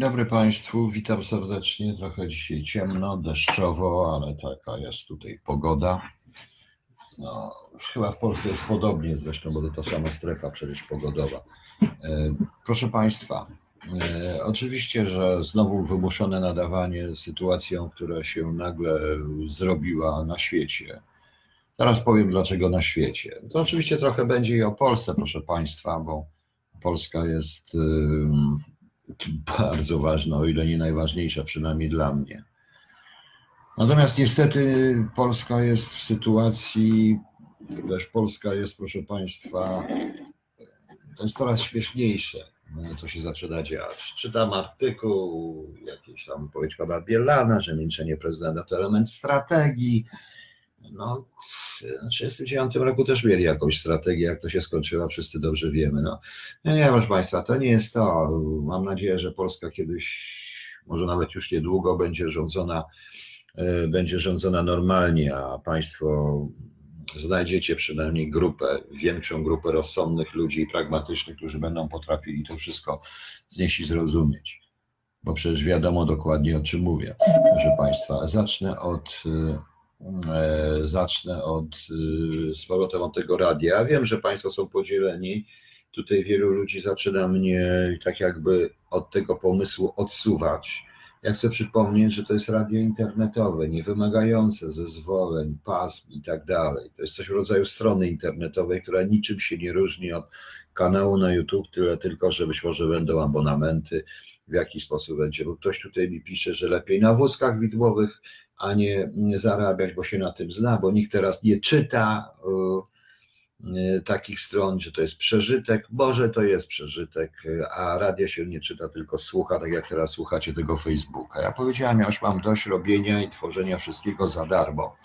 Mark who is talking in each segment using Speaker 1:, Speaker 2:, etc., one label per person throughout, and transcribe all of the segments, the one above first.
Speaker 1: Dzień dobry Państwu, witam serdecznie. Trochę dzisiaj ciemno, deszczowo, ale taka jest tutaj pogoda. No, chyba w Polsce jest podobnie zresztą, bo to ta sama strefa przecież pogodowa. E, proszę Państwa, e, oczywiście, że znowu wymuszone nadawanie sytuacją, która się nagle zrobiła na świecie. Teraz powiem dlaczego na świecie. To oczywiście trochę będzie i o Polsce, proszę Państwa, bo Polska jest bardzo ważna, o ile nie najważniejsza, przynajmniej dla mnie. Natomiast niestety Polska jest w sytuacji, też Polska jest, proszę Państwa, to jest coraz śmieszniejsze, co się zaczyna dziać. Czytam artykuł, jakiś tam wypowiedź pana Bielana, że milczenie prezydenta to element strategii. No, w 1939 roku też mieli jakąś strategię, jak to się skończyło, wszyscy dobrze wiemy. No, nie, nie, proszę Państwa, to nie jest to. Mam nadzieję, że Polska kiedyś, może nawet już niedługo, będzie rządzona, e, będzie rządzona normalnie, a Państwo znajdziecie przynajmniej grupę, większą grupę rozsądnych ludzi i pragmatycznych, którzy będą potrafili to wszystko znieść i zrozumieć. Bo przecież wiadomo dokładnie o czym mówię. Proszę Państwa, zacznę od E, zacznę od, e, z powrotem od tego radia. Ja wiem, że Państwo są podzieleni. Tutaj wielu ludzi zaczyna mnie tak jakby od tego pomysłu odsuwać. Ja chcę przypomnieć, że to jest radio internetowe, niewymagające zezwoleń, pasm i tak dalej. To jest coś w rodzaju strony internetowej, która niczym się nie różni od kanału na YouTube, tyle tylko, że być może będą abonamenty, w jaki sposób będzie, bo ktoś tutaj mi pisze, że lepiej na wózkach widłowych a nie, zarabiać, bo się na tym zna, bo nikt teraz nie czyta y, y, takich stron, że to jest przeżytek. Boże, to jest przeżytek, a radia się nie czyta, tylko słucha, tak jak teraz słuchacie tego Facebooka. Ja powiedziałem, ja już mam dość robienia i tworzenia wszystkiego za darmo.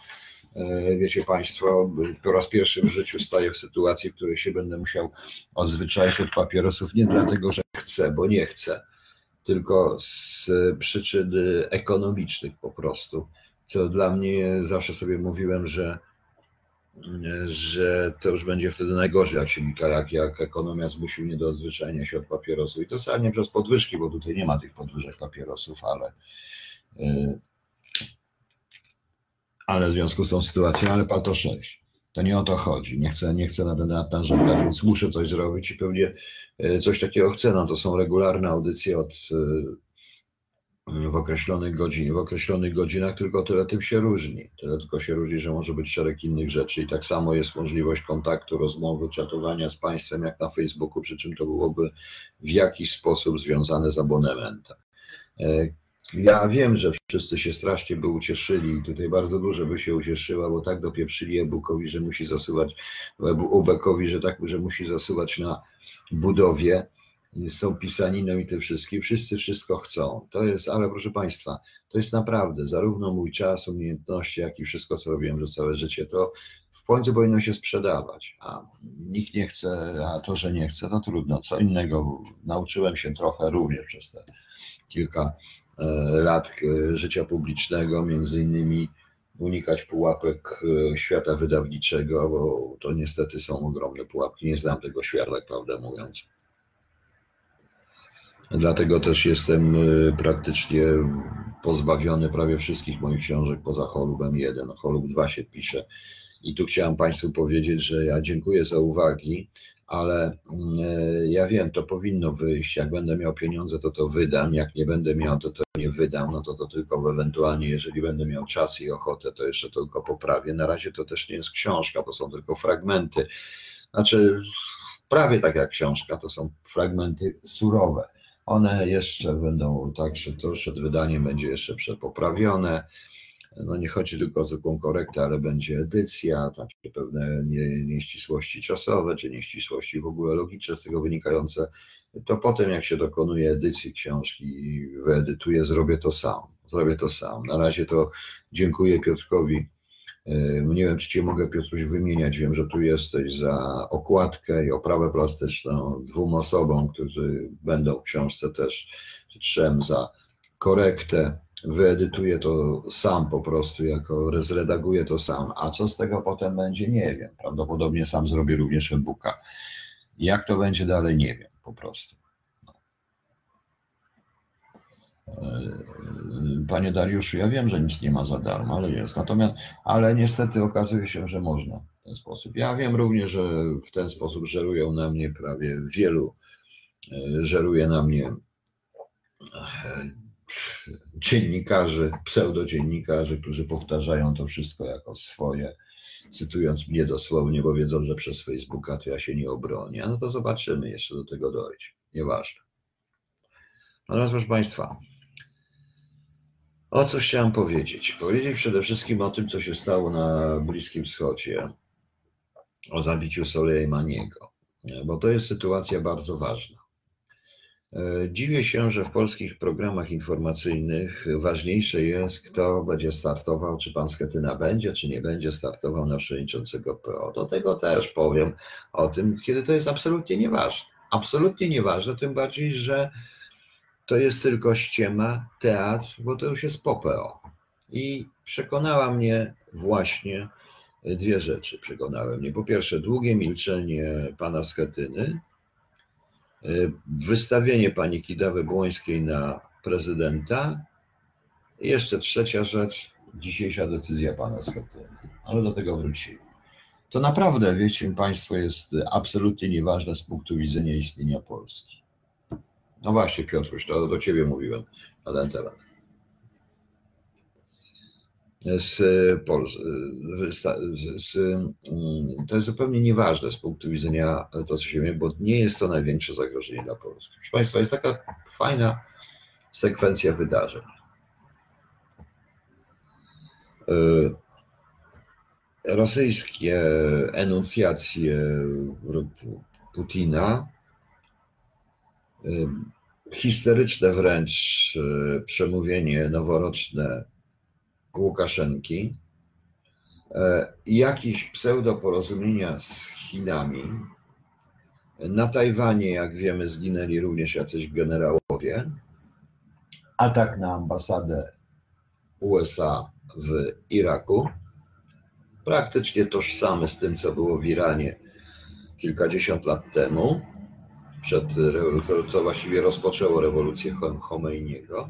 Speaker 1: Y, wiecie Państwo, po raz pierwszy w życiu staję w sytuacji, w której się będę musiał odzwyczaić od papierosów, nie dlatego, że chcę, bo nie chcę, tylko z przyczyn ekonomicznych po prostu co dla mnie zawsze sobie mówiłem, że, że to już będzie wtedy najgorzej, jak się jak, jak ekonomia zmusi mnie do odzwyczajenia się od papierosów. I to wcale nie przez podwyżki, bo tutaj nie ma tych podwyżek papierosów, ale, y, ale w związku z tą sytuacją, ale to 6. To nie o to chodzi. Nie chcę, nie chcę na ten temat narzekać, więc muszę coś zrobić i pewnie y, coś takiego chcę. No to są regularne audycje od y, w określonych godzinach, w określonych godzinach, tylko tyle tym się różni. Tyle tylko się różni, że może być szereg innych rzeczy i tak samo jest możliwość kontaktu, rozmowy, czatowania z państwem jak na Facebooku, przy czym to byłoby w jakiś sposób związane z abonamentem. E, ja wiem, że wszyscy się strasznie by ucieszyli i tutaj bardzo dużo by się ucieszyła, bo tak dopieprzyli Ebukowi, że musi zasuwać, Ubekowi, że tak, że musi zasuwać na budowie tą pisaniną i tym wszystkim, wszyscy wszystko chcą. To jest, ale proszę Państwa, to jest naprawdę zarówno mój czas, umiejętności, jak i wszystko, co robiłem przez całe życie, to w końcu powinno się sprzedawać, a nikt nie chce, a to, że nie chce, to trudno. Co innego, nauczyłem się trochę również przez te kilka e, lat e, życia publicznego, między innymi unikać pułapek e, świata wydawniczego, bo to niestety są ogromne pułapki. Nie znam tego świata, prawdę mówiąc. Dlatego też jestem y, praktycznie pozbawiony prawie wszystkich moich książek poza Cholubem 1. Cholub 2 się pisze. I tu chciałem Państwu powiedzieć, że ja dziękuję za uwagi, ale y, ja wiem, to powinno wyjść. Jak będę miał pieniądze, to to wydam. Jak nie będę miał, to to nie wydam. No to to tylko ewentualnie, jeżeli będę miał czas i ochotę, to jeszcze tylko poprawię. Na razie to też nie jest książka, to są tylko fragmenty. Znaczy, prawie tak jak książka, to są fragmenty surowe one jeszcze będą tak, że to przed wydaniem będzie jeszcze przepoprawione. No nie chodzi tylko o zwykłą korektę, ale będzie edycja, takie pewne nie, nieścisłości czasowe, czy nieścisłości w ogóle logiczne z tego wynikające. To potem jak się dokonuje edycji książki i wyedytuję, zrobię to sam. Zrobię to sam. Na razie to dziękuję Piotrkowi nie wiem, czy Cię mogę, Piotruś, wymieniać. Wiem, że tu jesteś za okładkę i oprawę plastyczną dwóm osobom, którzy będą w książce też, trzem za korektę. Wyedytuję to sam po prostu, jako zredaguję to sam. A co z tego potem będzie, nie wiem. Prawdopodobnie sam zrobię również e-booka. Jak to będzie dalej, nie wiem po prostu. Panie Dariuszu, ja wiem, że nic nie ma za darmo, ale jest. Natomiast, ale niestety okazuje się, że można w ten sposób. Ja wiem również, że w ten sposób żerują na mnie prawie wielu, e, żeruje na mnie e, dziennikarzy, pseudodziennikarzy, którzy powtarzają to wszystko jako swoje, cytując mnie dosłownie, bo wiedzą, że przez Facebooka to ja się nie obronię. No to zobaczymy, jeszcze do tego dojdzie. Nieważne. Natomiast proszę Państwa, o co chciałem powiedzieć? Powiedzieć przede wszystkim o tym, co się stało na Bliskim Wschodzie, o zabiciu Soleimaniego, bo to jest sytuacja bardzo ważna. E, dziwię się, że w polskich programach informacyjnych ważniejsze jest, kto będzie startował, czy pan Schetyna będzie, czy nie będzie startował na przewodniczącego PO. Do tego też powiem o tym, kiedy to jest absolutnie nieważne. Absolutnie nieważne, tym bardziej, że to jest tylko ściema, teatr, bo to już jest popeo. I przekonała mnie właśnie dwie rzeczy. Przekonały mnie. Po pierwsze, długie milczenie pana Schetyny, wystawienie pani Kidawy Błońskiej na prezydenta. I jeszcze trzecia rzecz, dzisiejsza decyzja pana Schetyny. Ale do tego wrócimy. To naprawdę, wiecie Państwo, jest absolutnie nieważne z punktu widzenia istnienia Polski. No właśnie, Piotruś, to do ciebie mówiłem na ten temat. Z, z, z, to jest zupełnie nieważne z punktu widzenia to, co się dzieje, bo nie jest to największe zagrożenie dla Polski. Proszę Państwa, jest taka fajna sekwencja wydarzeń. Rosyjskie enuncjacje Putina histeryczne wręcz e, przemówienie noworoczne Łukaszenki, e, jakieś pseudoporozumienia z Chinami. Na Tajwanie, jak wiemy, zginęli również jacyś generałowie. Atak na ambasadę USA w Iraku, praktycznie tożsamy z tym, co było w Iranie kilkadziesiąt lat temu przed, co właściwie rozpoczęło rewolucję Chomeiniego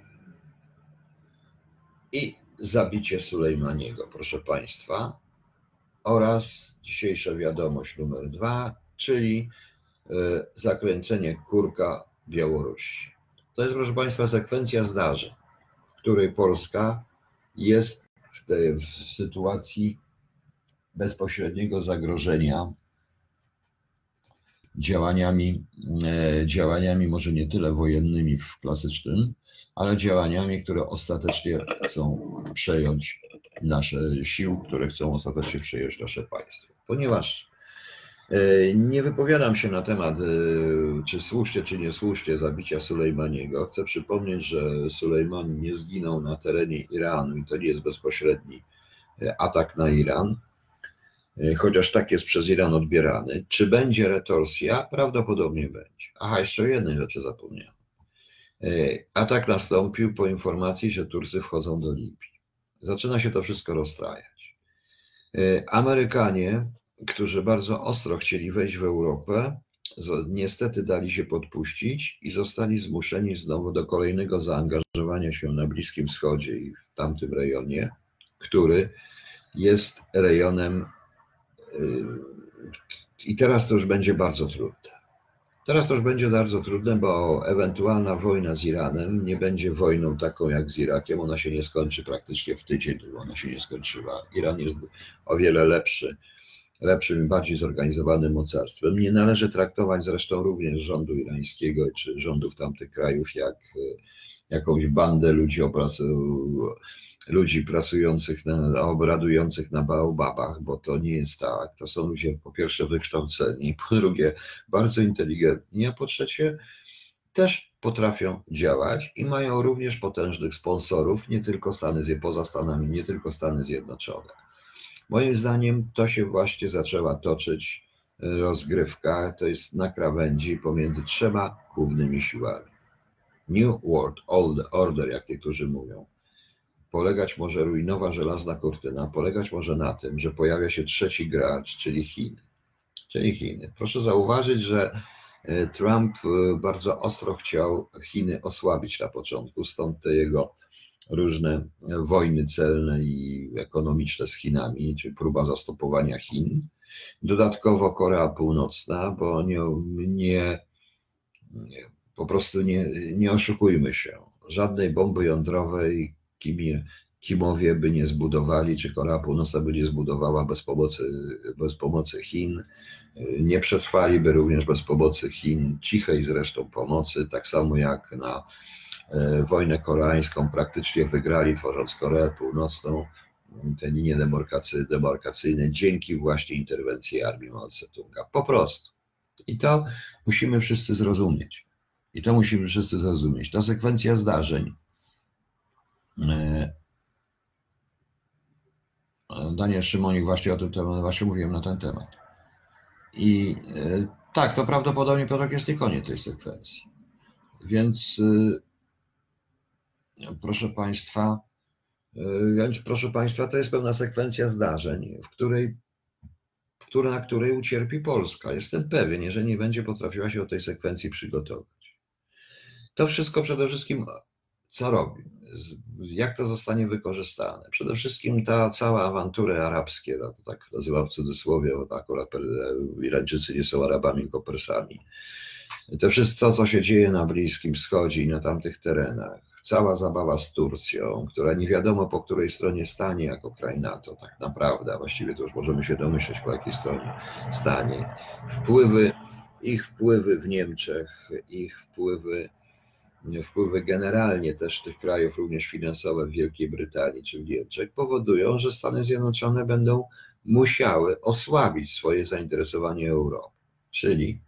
Speaker 1: i zabicie Sulejmaniego, proszę Państwa, oraz dzisiejsza wiadomość numer dwa, czyli e, zakręcenie kurka Białorusi. To jest, proszę Państwa, sekwencja zdarzeń, w której Polska jest w, tej, w sytuacji bezpośredniego zagrożenia działaniami, e, działaniami może nie tyle wojennymi w klasycznym, ale działaniami, które ostatecznie chcą przejąć nasze sił, które chcą ostatecznie przejąć nasze państwo. Ponieważ e, nie wypowiadam się na temat, e, czy słusznie, czy niesłusznie zabicia Sulejmaniego. Chcę przypomnieć, że Sulejman nie zginął na terenie Iranu i to nie jest bezpośredni atak na Iran, chociaż tak jest przez Iran odbierany. Czy będzie retorsja? Prawdopodobnie będzie. Aha, jeszcze o jednej rzeczy zapomniałem. E, atak nastąpił po informacji, że Turcy wchodzą do Libii. Zaczyna się to wszystko rozstrajać. E, Amerykanie, którzy bardzo ostro chcieli wejść w Europę, niestety dali się podpuścić i zostali zmuszeni znowu do kolejnego zaangażowania się na Bliskim Wschodzie i w tamtym rejonie, który jest rejonem i teraz to już będzie bardzo trudne. Teraz to już będzie bardzo trudne, bo ewentualna wojna z Iranem nie będzie wojną taką jak z Irakiem. Ona się nie skończy praktycznie w tydzień, ona się nie skończyła. Iran jest o wiele lepszy, lepszym i bardziej zorganizowanym mocarstwem. Nie należy traktować zresztą również rządu irańskiego czy rządów tamtych krajów jak e, jakąś bandę ludzi opracowanych ludzi pracujących, na, obradujących na baobabach, bo to nie jest tak. To są ludzie po pierwsze wykształceni, po drugie bardzo inteligentni, a po trzecie też potrafią działać i mają również potężnych sponsorów, nie tylko Stany, poza Stanami, nie tylko Stany Zjednoczone. Moim zdaniem to się właśnie zaczęła toczyć rozgrywka, to jest na krawędzi pomiędzy trzema głównymi siłami. New World Order, jak niektórzy mówią, polegać może ruinowa żelazna kurtyna, polegać może na tym, że pojawia się trzeci gracz, czyli Chiny. Czyli Chiny. Proszę zauważyć, że Trump bardzo ostro chciał Chiny osłabić na początku, stąd te jego różne wojny celne i ekonomiczne z Chinami, czy próba zastopowania Chin. Dodatkowo Korea Północna, bo nie, nie, po prostu nie, nie oszukujmy się. Żadnej bomby jądrowej Kim, Kimowie by nie zbudowali, czy Korea Północna by nie zbudowała bez pomocy, bez pomocy Chin. Nie przetrwaliby również bez pomocy Chin, cichej zresztą pomocy, tak samo jak na E, wojnę koreańską praktycznie wygrali, tworząc Koreę Północną, te linie demarkacyjne dzięki właśnie interwencji armii Mao. Po prostu. I to musimy wszyscy zrozumieć. I to musimy wszyscy zrozumieć. Ta sekwencja zdarzeń. E, Daniel Szymonik właśnie o tym temat, właśnie mówiłem na ten temat. I e, tak, to prawdopodobnie Piotrek jest nie koniec tej sekwencji. Więc proszę Państwa, e, więc proszę Państwa, to jest pewna sekwencja zdarzeń, w której, który, na której ucierpi Polska. Jestem pewien, jeżeli nie będzie potrafiła się do tej sekwencji przygotować. To wszystko przede wszystkim co robi? Jak to zostanie wykorzystane? Przede wszystkim ta cała awantury arabskie, to tak nazywam w cudzysłowie, bo akurat Irańczycy nie są Arabami, tylko Persami. To wszystko, co się dzieje na Bliskim Wschodzie i na tamtych terenach, cała zabawa z Turcją, która nie wiadomo po której stronie stanie jako kraj NATO, tak naprawdę, właściwie to już możemy się domyśleć po jakiej stronie stanie. Wpływy, ich wpływy w Niemczech, ich wpływy, wpływy generalnie też tych krajów, również finansowe w Wielkiej Brytanii czy w Niemczech, powodują, że Stany Zjednoczone będą musiały osłabić swoje zainteresowanie Europą. Czyli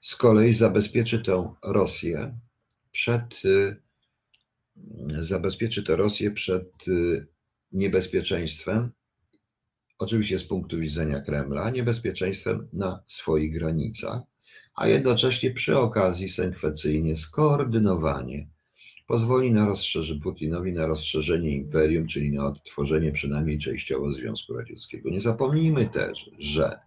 Speaker 1: z kolei zabezpieczy tę Rosję przed, y, zabezpieczy to Rosję przed y, niebezpieczeństwem, oczywiście z punktu widzenia Kremla, niebezpieczeństwem na swoich granicach, a jednocześnie przy okazji sekwencyjnie skoordynowanie pozwoli na rozszerzenie Putinowi na rozszerzenie imperium, czyli na odtworzenie przynajmniej częściowo Związku Radzieckiego. Nie zapomnijmy też, że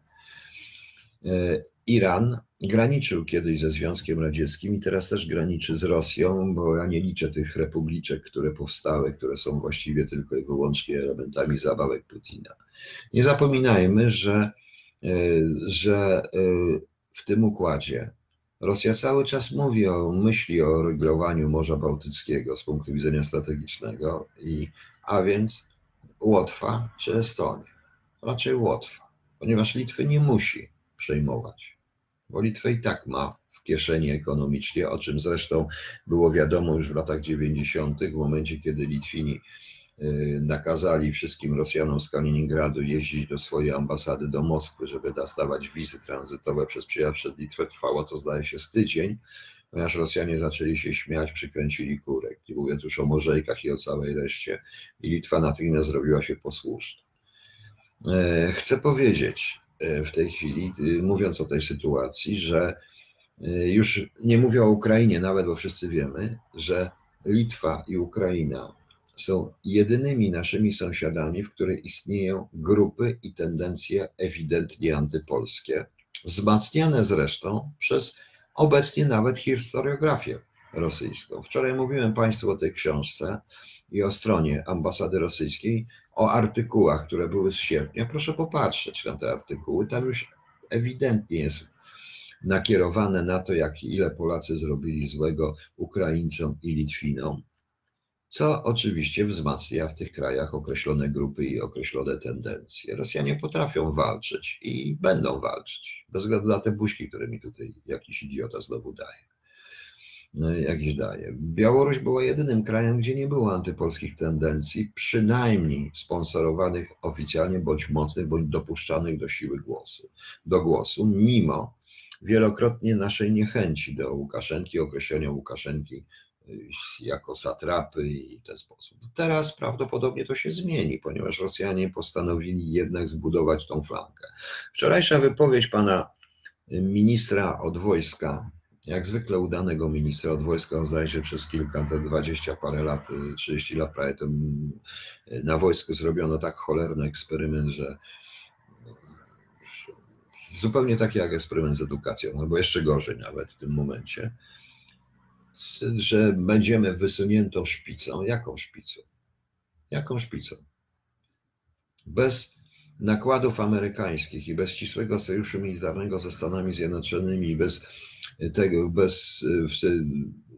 Speaker 1: y, Iran graniczył kiedyś ze Związkiem Radzieckim i teraz też graniczy z Rosją, bo ja nie liczę tych republiczek, które powstały, które są właściwie tylko i wyłącznie elementami zabawek Putina. Nie zapominajmy, że, e, że e, w tym układzie Rosja cały czas mówi o myśli o regulowaniu Morza Bałtyckiego z punktu widzenia strategicznego, i, a więc Łotwa czy Estonia. Raczej Łotwa, ponieważ Litwy nie musi przejmować bo Litwa i tak ma w kieszeni ekonomicznie, o czym zresztą było wiadomo już w latach 90., w momencie kiedy Litwini nakazali wszystkim Rosjanom z Kaliningradu jeździć do swojej ambasady do Moskwy, żeby dostawać wizy tranzytowe przez przyjazd przez Litwę. Trwało to zdaje się z tydzień, ponieważ Rosjanie zaczęli się śmiać, przykręcili kurek, nie mówiąc już o Morzejkach i o całej reszcie. I Litwa natychmiast zrobiła się posłuszna. E, chcę powiedzieć, E, w tej chwili, y, mówiąc o tej sytuacji, że y, już nie mówię o Ukrainie nawet, bo wszyscy wiemy, że Litwa i Ukraina są jedynymi naszymi sąsiadami, w których istnieją grupy i tendencje ewidentnie antypolskie, wzmacniane zresztą przez obecnie nawet historiografię rosyjską. Wczoraj mówiłem Państwu o tej książce i o stronie ambasady rosyjskiej, o artykułach, które były z sierpnia. Proszę popatrzeć na te artykuły. Tam już ewidentnie jest nakierowane na to, jak ile Polacy zrobili złego Ukraińcom i Litwinom, co oczywiście wzmacnia w tych krajach określone grupy i określone tendencje. Rosjanie potrafią walczyć i będą walczyć, bez względu na te buźki, które mi tutaj jakiś idiota znowu daje. No, jakiś daje. Białoruś była jedynym krajem, gdzie nie było antypolskich tendencji, przynajmniej sponsorowanych oficjalnie, bądź mocnych, bądź dopuszczanych do siły głosu, do głosu, mimo wielokrotnie naszej niechęci do Łukaszenki, określenia Łukaszenki jako satrapy i w ten sposób. Teraz prawdopodobnie to się zmieni, ponieważ Rosjanie postanowili jednak zbudować tą flankę. Wczorajsza wypowiedź pana ministra od wojska, jak zwykle udanego ministra od wojska, zdaje się przez kilka, te dwadzieścia parę lat, 30 lat prawie to na wojsku zrobiono tak cholerny eksperyment, że zupełnie taki jak eksperyment z edukacją, albo jeszcze gorzej nawet w tym momencie, że będziemy wysuniętą szpicą. Jaką szpicą? Jaką szpicą? Bez nakładów amerykańskich i bez ścisłego sojuszu militarnego ze Stanami Zjednoczonymi, bez tego, bez,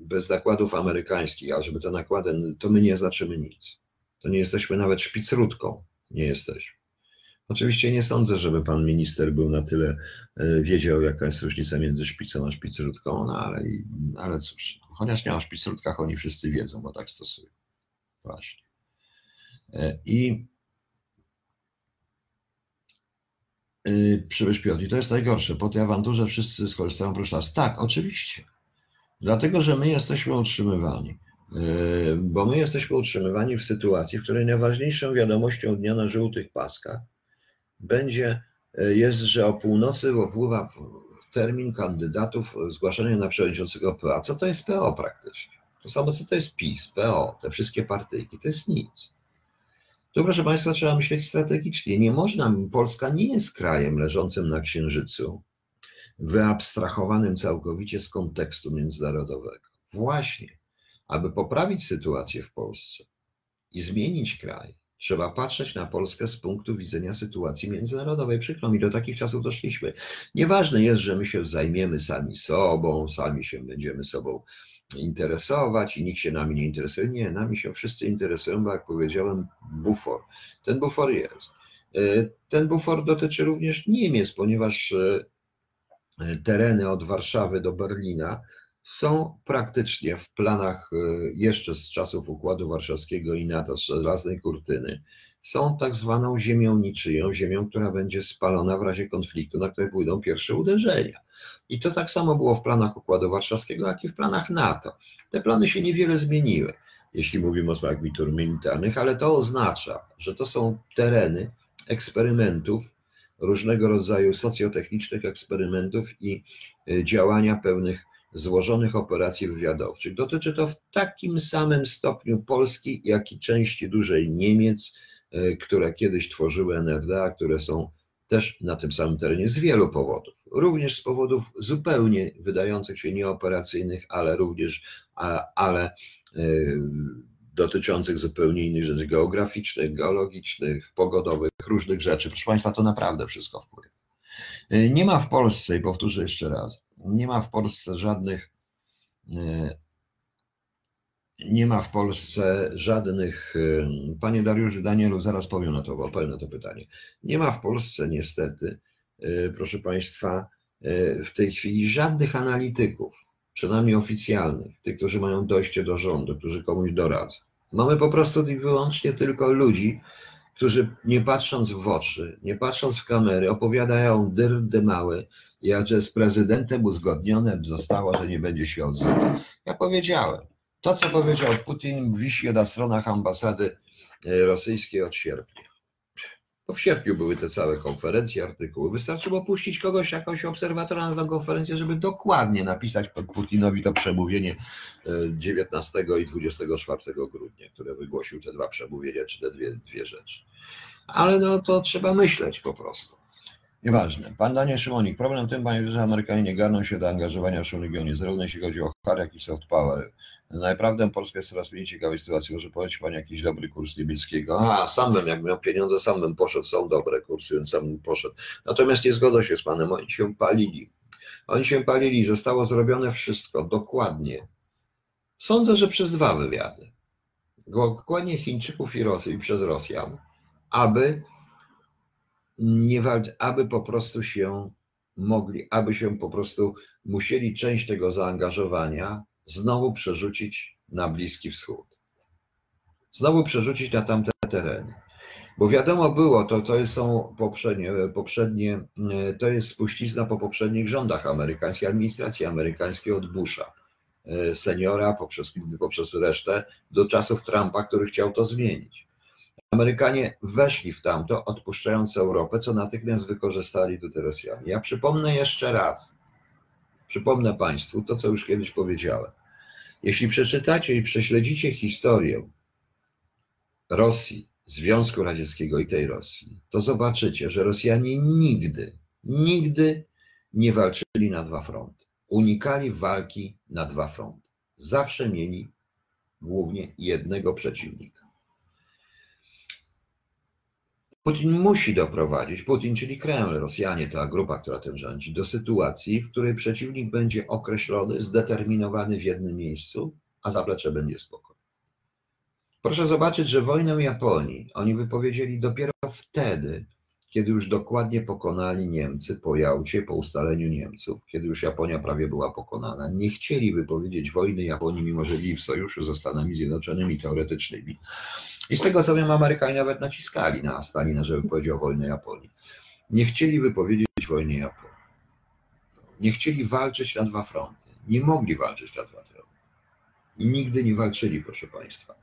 Speaker 1: bez nakładów amerykańskich, a żeby te nakłady, to my nie znaczymy nic. To nie jesteśmy nawet szpicrutką. Nie jesteśmy. Oczywiście nie sądzę, żeby pan minister był na tyle, e, wiedział, jaka jest różnica między szpicą a szpicrutką, no ale, ale cóż, chociaż nie o szpicrutkach oni wszyscy wiedzą, bo tak stosują. Właśnie. E, I yy, przybysz Piotr, to jest najgorsze, po tej awanturze wszyscy skorzystają proszę nas. Tak, oczywiście. Dlatego, że my jesteśmy utrzymywani. Yy, bo my jesteśmy utrzymywani w sytuacji, w której najważniejszą wiadomością dnia na żółtych paskach będzie, yy, jest, że o północy opływa termin kandydatów zgłaszania na przewodniczącego PO. Co to jest PO praktycznie? To samo, co to jest PiS, PO, te wszystkie partyjki, to jest nic. Tu, proszę Państwa, trzeba myśleć strategicznie. Nie można, Polska nie jest krajem leżącym na księżycu, wyabstrahowanym całkowicie z kontekstu międzynarodowego. Właśnie aby poprawić sytuację w Polsce i zmienić kraj, trzeba patrzeć na Polskę z punktu widzenia sytuacji międzynarodowej. Przykro mi, do takich czasów doszliśmy. Nieważne jest, że my się zajmiemy sami sobą, sami się będziemy sobą interesować i nikt się nami nie interesuje. Nie, nami się wszyscy interesują, bo jak powiedziałem, bufor. Ten bufor jest. E, ten bufor dotyczy również Niemiec, ponieważ e, tereny od Warszawy do Berlina są praktycznie w planach e, jeszcze z czasów Układu Warszawskiego i NATO, z żelaznej kurtyny, są tak zwaną ziemią niczyją, ziemią, która będzie spalona w razie konfliktu, na które pójdą pierwsze uderzenia. I to tak samo było w planach Układu Warszawskiego, jak i w planach NATO. Te plany się niewiele zmieniły, jeśli mówimy o sprawach militarnych, ale to oznacza, że to są tereny eksperymentów, różnego rodzaju socjotechnicznych eksperymentów i e, działania pełnych złożonych operacji wywiadowczych. Dotyczy to w takim samym stopniu Polski, jak i części dużej Niemiec, e, które kiedyś tworzyły NRD, które są też na tym samym terenie z wielu powodów. Również z powodów zupełnie wydających się nieoperacyjnych, ale również ale e, dotyczących zupełnie innych rzeczy geograficznych, geologicznych, pogodowych, różnych rzeczy. Proszę Państwa, to naprawdę wszystko wpływa. E, nie ma w Polsce, i powtórzę jeszcze raz, nie ma w Polsce żadnych e, nie ma w Polsce żadnych. E, panie Dariuszu, Danielu, zaraz powiem na to, odpowiem na to pytanie. Nie ma w Polsce niestety, e, proszę Państwa, w tej chwili żadnych analityków, przynajmniej oficjalnych, tych, którzy mają dojście do rządu, którzy komuś doradzą. Mamy po prostu i wyłącznie tylko ludzi, którzy nie patrząc w oczy, nie patrząc w kamery, opowiadają dyrdy małe, jakże z prezydentem uzgodnione zostało, że nie będzie się odzywał. Ja powiedziałem, to co powiedział Putin wisi na stronach ambasady e, rosyjskiej od sierpnia. W sierpniu były te całe konferencje, artykuły. Wystarczyło puścić kogoś, jakąś obserwatora na tę konferencję, żeby dokładnie napisać Putinowi to przemówienie 19 e, i 24 grudnia, które wygłosił te dwa przemówienia, czy te dwie, dwie rzeczy. Ale no to trzeba myśleć po prostu. Nieważne. Pan Daniel Szymonik. Problem w tym, panie że Amerykanie nie garną się do angażowania w regionie, zarówno jeśli chodzi o hard, jak i soft power. Naprawdę Polska jest coraz mniej ciekawej sytuacji. Może powiedzieć pan jakiś dobry kurs Libyckiego? A, sam bym, jak miał pieniądze, sam bym poszedł. Są dobre kursy, więc sam bym poszedł. Natomiast nie zgodzę się z panem. Oni się palili. Oni się palili. Zostało zrobione wszystko dokładnie. Sądzę, że przez dwa wywiady. Dokładnie Chińczyków i Rosji, przez Rosjan, aby nie aby po prostu się mogli, aby się po prostu musieli część tego zaangażowania znowu przerzucić na Bliski Wschód. Znowu przerzucić na tamte tereny. Bo wiadomo było, to, to są poprzednie, poprzednie, to jest spuścizna po poprzednich rządach amerykańskiej, administracji amerykańskiej od Busha, seniora poprzez, poprzez resztę, do czasów Trumpa, który chciał to zmienić. Amerykanie weszli w tamto, odpuszczając Europę, co natychmiast wykorzystali tutaj Rosjanie. Ja przypomnę jeszcze raz, przypomnę Państwu to, co już kiedyś powiedziałem. Jeśli przeczytacie i prześledzicie historię Rosji, Związku Radzieckiego i tej Rosji, to zobaczycie, że Rosjanie nigdy Nigdy nie walczyli na dwa fronty. Unikali walki na dwa fronty. Zawsze mieli głównie jednego przeciwnika. Putin musi doprowadzić, Putin, czyli Kreml, Rosjanie, ta grupa, która tym rządzi, do sytuacji, w której przeciwnik będzie określony, zdeterminowany w jednym miejscu, a zaplecze będzie spokojne. Proszę zobaczyć, że wojnę Japonii oni wypowiedzieli dopiero wtedy, kiedy już dokładnie pokonali Niemcy po Jałcie, po ustaleniu Niemców, kiedy już Japonia prawie była pokonana, nie chcieli wypowiedzieć wojny Japonii, mimo że byli w sojuszu ze Stanami Zjednoczonymi teoretycznymi. I z tego co wiem, Amerykanie nawet naciskali na Stalina, żeby powiedział wojnę Japonii. Nie chcieli wypowiedzieć wojny Japonii. Nie chcieli walczyć na dwa fronty. Nie mogli walczyć na dwa fronty. I nigdy nie walczyli, proszę Państwa.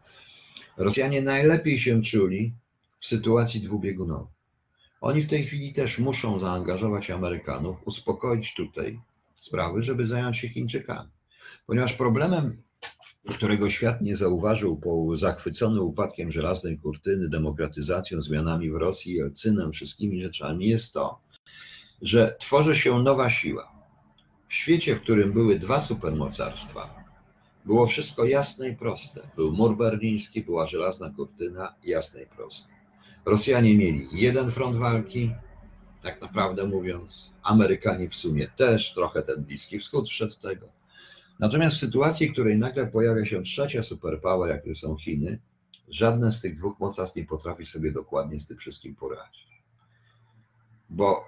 Speaker 1: Rosjanie najlepiej się czuli w sytuacji dwubiegunowej. Oni w tej chwili też muszą zaangażować Amerykanów, uspokoić tutaj sprawy, żeby zająć się Chińczykami. Ponieważ problemem, którego świat nie zauważył po zachwycony upadkiem żelaznej kurtyny, demokratyzacją, zmianami w Rosji, Jelcynem, wszystkimi rzeczami, jest to, że tworzy się nowa siła. W świecie, w którym były dwa supermocarstwa, było wszystko jasne i proste. Był mur berliński, była żelazna kurtyna, jasne i proste. Rosjanie mieli jeden front walki, tak naprawdę mówiąc, Amerykanie w sumie też, trochę ten Bliski Wschód wszedł tego. Natomiast w sytuacji, w której nagle pojawia się trzecia superpower, jakie są Chiny, żadne z tych dwóch mocarstw nie potrafi sobie dokładnie z tym wszystkim poradzić. Bo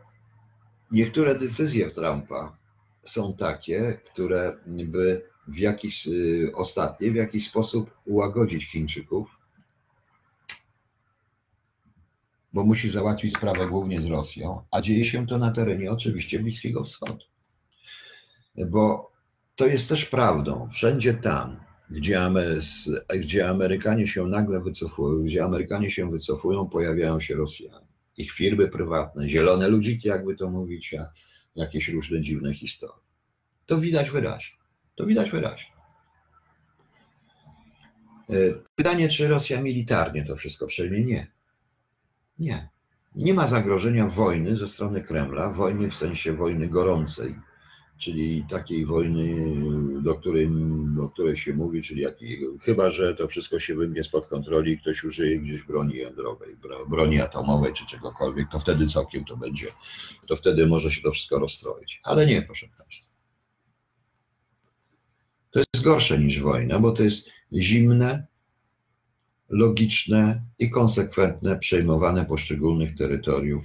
Speaker 1: niektóre decyzje Trumpa są takie, które by w jakiś y, ostatnie, w jakiś sposób ułagodzić Chińczyków, bo musi załatwić sprawę głównie z Rosją, a dzieje się to na terenie oczywiście Bliskiego Wschodu. Bo to jest też prawdą, wszędzie tam, gdzie, gdzie Amerykanie się nagle wycofują, gdzie Amerykanie się wycofują, pojawiają się Rosjanie. Ich firmy prywatne, zielone ludziki, jakby to mówić, a jakieś różne dziwne historie. To widać wyraźnie. To widać wyraźnie. E, pytanie, czy Rosja militarnie to wszystko przejmie? Nie. Nie. Nie ma zagrożenia wojny ze strony Kremla, wojny w sensie wojny gorącej, czyli takiej wojny, do której, o której się mówi, czyli chyba, że to wszystko się wymknie spod kontroli i ktoś użyje gdzieś broni jądrowej, broni atomowej czy czegokolwiek, to wtedy całkiem to będzie, to wtedy może się to wszystko rozstroić. Ale nie, proszę Państwa. To jest gorsze niż wojna, bo to jest zimne, logiczne i konsekwentne przejmowane poszczególnych terytoriów,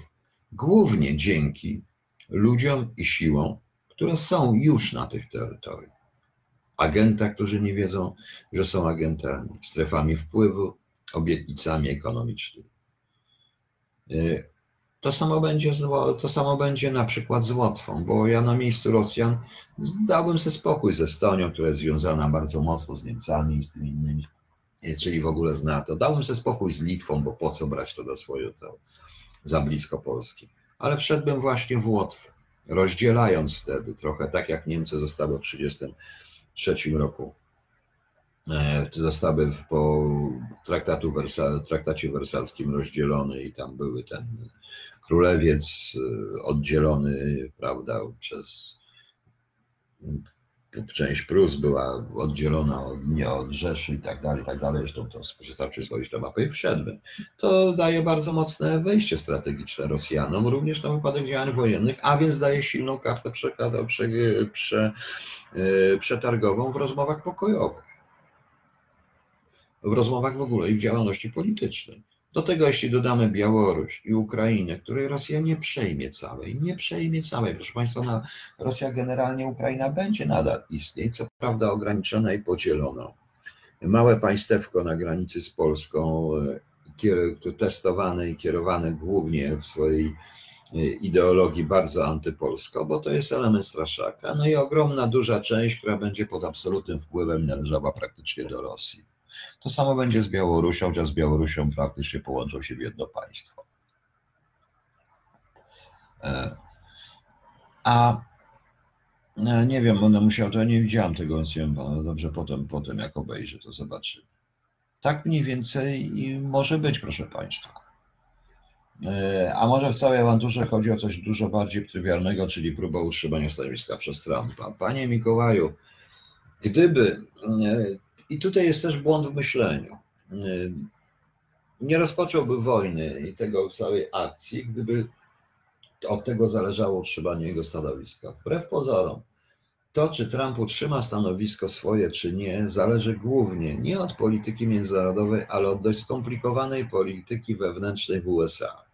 Speaker 1: głównie dzięki ludziom i siłom, które są już na tych terytoriach. Agentach, którzy nie wiedzą, że są agentami, strefami wpływu, obietnicami ekonomicznymi. Y, to samo będzie, to samo będzie na przykład z Łotwą, bo ja na miejscu Rosjan dałbym sobie spokój ze Estonią, która jest związana bardzo mocno z Niemcami i z tymi innymi, czyli w ogóle z NATO. Dałbym sobie spokój z Litwą, bo po co brać to do swojego, za blisko Polski. Ale wszedłbym właśnie w Łotwę, rozdzielając wtedy trochę tak jak Niemcy zostały w 1933 roku e, zostały po traktatu Wersa, traktacie wersalskim rozdzielone i tam były ten królewiec y, oddzielony, prawda, przez część Prus była oddzielona od, nie od Rzeszy i tak dalej, i tak dalej. Zresztą to wystarczy spojrzeć na mapę i wszedłbym. To daje bardzo mocne wejście strategiczne Rosjanom, również na wypadek działań wojennych, a więc daje silną kartę prze, prze, prze, przetargową w rozmowach pokojowych. W rozmowach w ogóle i w działalności politycznej. Do tego, jeśli dodamy Białoruś i Ukrainę, której Rosja nie przejmie całej, nie przejmie całej. Proszę Państwa, no, Rosja generalnie, Ukraina będzie nadal istnieć, co prawda ograniczona i podzielona. Małe państewko na granicy z Polską, e, testowane i kierowane głównie w swojej e, ideologii bardzo antypolsko, bo to jest element straszaka. No i ogromna, duża część, która będzie pod absolutnym wpływem należała praktycznie do Rosji. To samo będzie z Białorusią, chociaż z Białorusią praktycznie połączą się w jedno państwo. E, a e, nie wiem, będę musiał, to nie widziałem tego, więc wiem, dobrze potem, potem jak obejrzę, to zobaczymy. Tak mniej więcej może być, proszę Państwa. E, a może w całej awanturze chodzi o coś dużo bardziej trywialnego, czyli próba utrzymania stanowiska przez Trumpa. Panie Mikołaju, gdyby, i tutaj jest też błąd w myśleniu, nie rozpocząłby wojny i tego całej akcji, gdyby od tego zależało utrzymanie jego stanowiska. Wbrew pozorom, to, czy Trump utrzyma stanowisko swoje, czy nie, zależy głównie nie od polityki międzynarodowej, ale od dość skomplikowanej polityki wewnętrznej w USA,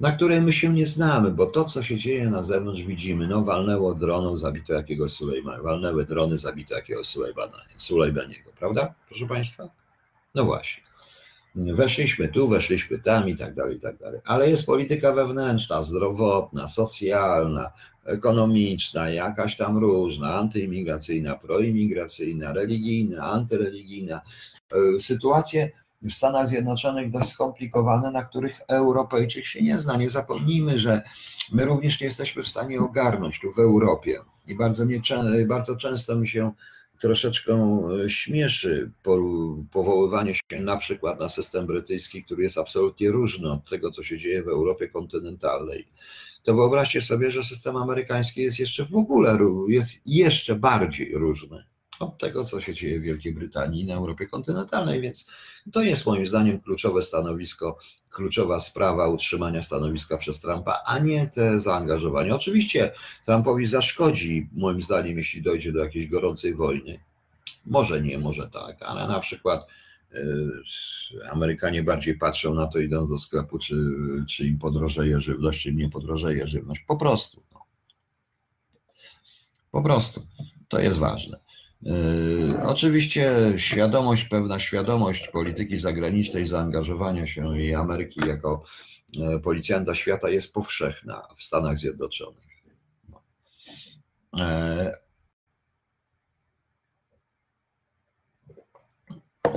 Speaker 1: na której my się nie znamy, bo to, co się dzieje na zewnątrz, widzimy. No, walnęło droną, zabito jakiegoś Sulejmana, walnęły drony, zabito jakiegoś Sulejmaniego, prawda, proszę Państwa? No właśnie. Weszliśmy tu, weszliśmy tam i tak dalej, i tak dalej. Ale jest polityka wewnętrzna, zdrowotna, socjalna, ekonomiczna, jakaś tam różna, antyimigracyjna, proimigracyjna, religijna, antyreligijna. E, sytuacje w Stanach Zjednoczonych dość skomplikowane, na których Europejczyk się nie zna. Nie zapomnijmy, że my również nie jesteśmy w stanie ogarnąć tu w Europie. I bardzo, mnie, bardzo często mi się troszeczkę śmieszy powoływanie się na przykład na system brytyjski, który jest absolutnie różny od tego, co się dzieje w Europie kontynentalnej to wyobraźcie sobie, że system amerykański jest jeszcze w ogóle, jest jeszcze bardziej różny od tego, co się dzieje w Wielkiej Brytanii i na Europie kontynentalnej, więc to jest moim zdaniem kluczowe stanowisko, kluczowa sprawa utrzymania stanowiska przez Trumpa, a nie te zaangażowanie. Oczywiście Trumpowi zaszkodzi, moim zdaniem, jeśli dojdzie do jakiejś gorącej wojny. Może nie, może tak, ale na przykład Y, Amerykanie bardziej patrzą na to, idąc do sklepu, czy, czy im podrożeje żywność, czy im nie podrożeje żywność. Po prostu. No. Po prostu. To jest ważne. Yy, oczywiście świadomość, pewna świadomość polityki zagranicznej, zaangażowania się i Ameryki jako e, policjanta świata jest powszechna w Stanach Zjednoczonych. No. E,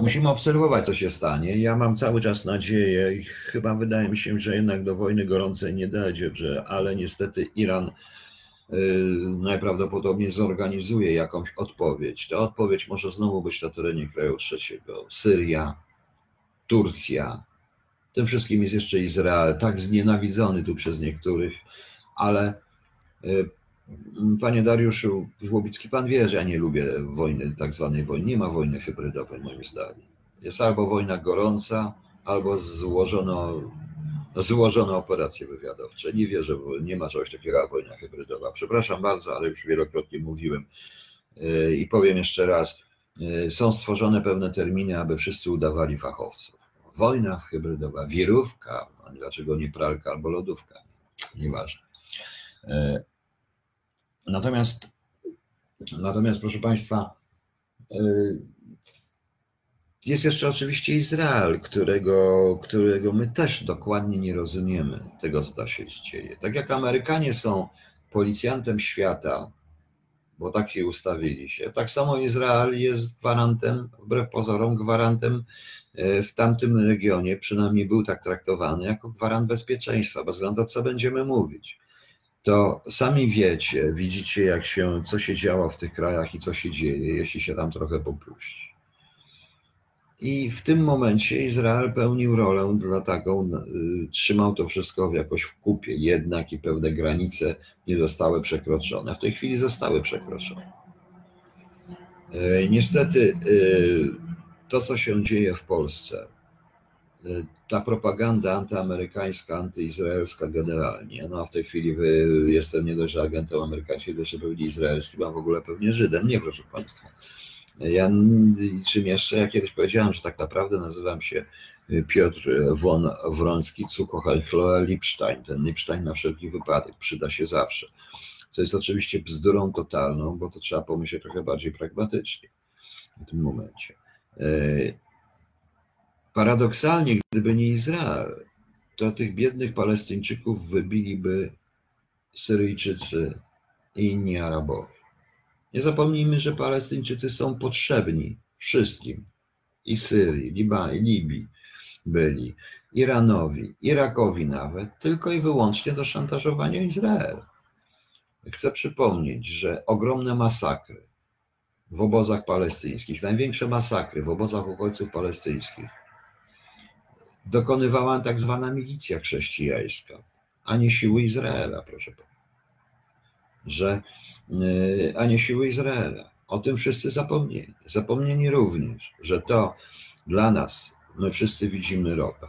Speaker 1: Musimy obserwować, co się stanie. Ja mam cały czas nadzieję i chyba wydaje mi się, że jednak do wojny gorącej nie dojdzie, że, ale niestety Iran najprawdopodobniej zorganizuje jakąś odpowiedź. Ta odpowiedź może znowu być na terenie kraju trzeciego. Syria, Turcja. Tym wszystkim jest jeszcze Izrael, tak znienawidzony tu przez niektórych, ale y, Panie Dariuszu Żłobicki, pan wie, że ja nie lubię wojny, tak zwanej wojny. Nie ma wojny hybrydowej, moim zdaniem. Jest albo wojna gorąca, albo złożono, złożone operacje wywiadowcze. Nie wierzę, nie ma czegoś takiego jak wojna hybrydowa. Przepraszam bardzo, ale już wielokrotnie mówiłem yy, i powiem jeszcze raz. Yy, są stworzone pewne terminy, aby wszyscy udawali fachowców. Wojna hybrydowa, wirówka, a dlaczego nie pralka albo lodówka? Nieważne. Yy, Natomiast, natomiast proszę Państwa, jest jeszcze oczywiście Izrael, którego, którego my też dokładnie nie rozumiemy tego, co się dzieje. Tak jak Amerykanie są policjantem świata, bo tak się ustawili się, tak samo Izrael jest gwarantem, wbrew pozorom, gwarantem y, w tamtym regionie, przynajmniej był tak traktowany, jako gwarant bezpieczeństwa, bez względu na co będziemy mówić to sami wiecie, widzicie jak się, co się działo w tych krajach i co się dzieje, jeśli się tam trochę popuści. I w tym momencie Izrael pełnił rolę dla taką, y, trzymał to wszystko jakoś w kupie, jednak i pewne granice nie zostały przekroczone. W tej chwili zostały przekroczone. Y, niestety y, to, co się dzieje w Polsce, ta propaganda antyamerykańska, antyizraelska generalnie, no a w tej chwili jestem nie dość, agentem amerykańskim, jeszcze pewnie izraelskim, a w ogóle pewnie Żydem. Nie, proszę Państwa. Ja czym jeszcze, ja kiedyś powiedziałem, że tak naprawdę nazywam się Piotr von Wroński, Cuchochloe Lipstein. Ten Lipstein na wszelki wypadek przyda się zawsze. Co jest oczywiście bzdurą totalną, bo to trzeba pomyśleć trochę bardziej pragmatycznie w tym momencie. Paradoksalnie, gdyby nie Izrael, to tych biednych Palestyńczyków wybiliby Syryjczycy i inni Arabowie. Nie zapomnijmy, że Palestyńczycy są potrzebni wszystkim i Syrii, Libanie, Libii byli, Iranowi, Irakowi nawet, tylko i wyłącznie do szantażowania Izraela. Chcę przypomnieć, że ogromne masakry w obozach palestyńskich, największe masakry w obozach uchodźców palestyńskich dokonywała tak zwana milicja chrześcijańska, a nie siły Izraela, proszę pana. Że, y, a nie siły Izraela. O tym wszyscy zapomnieli. Zapomnieli również, że to dla nas, my wszyscy widzimy ropę,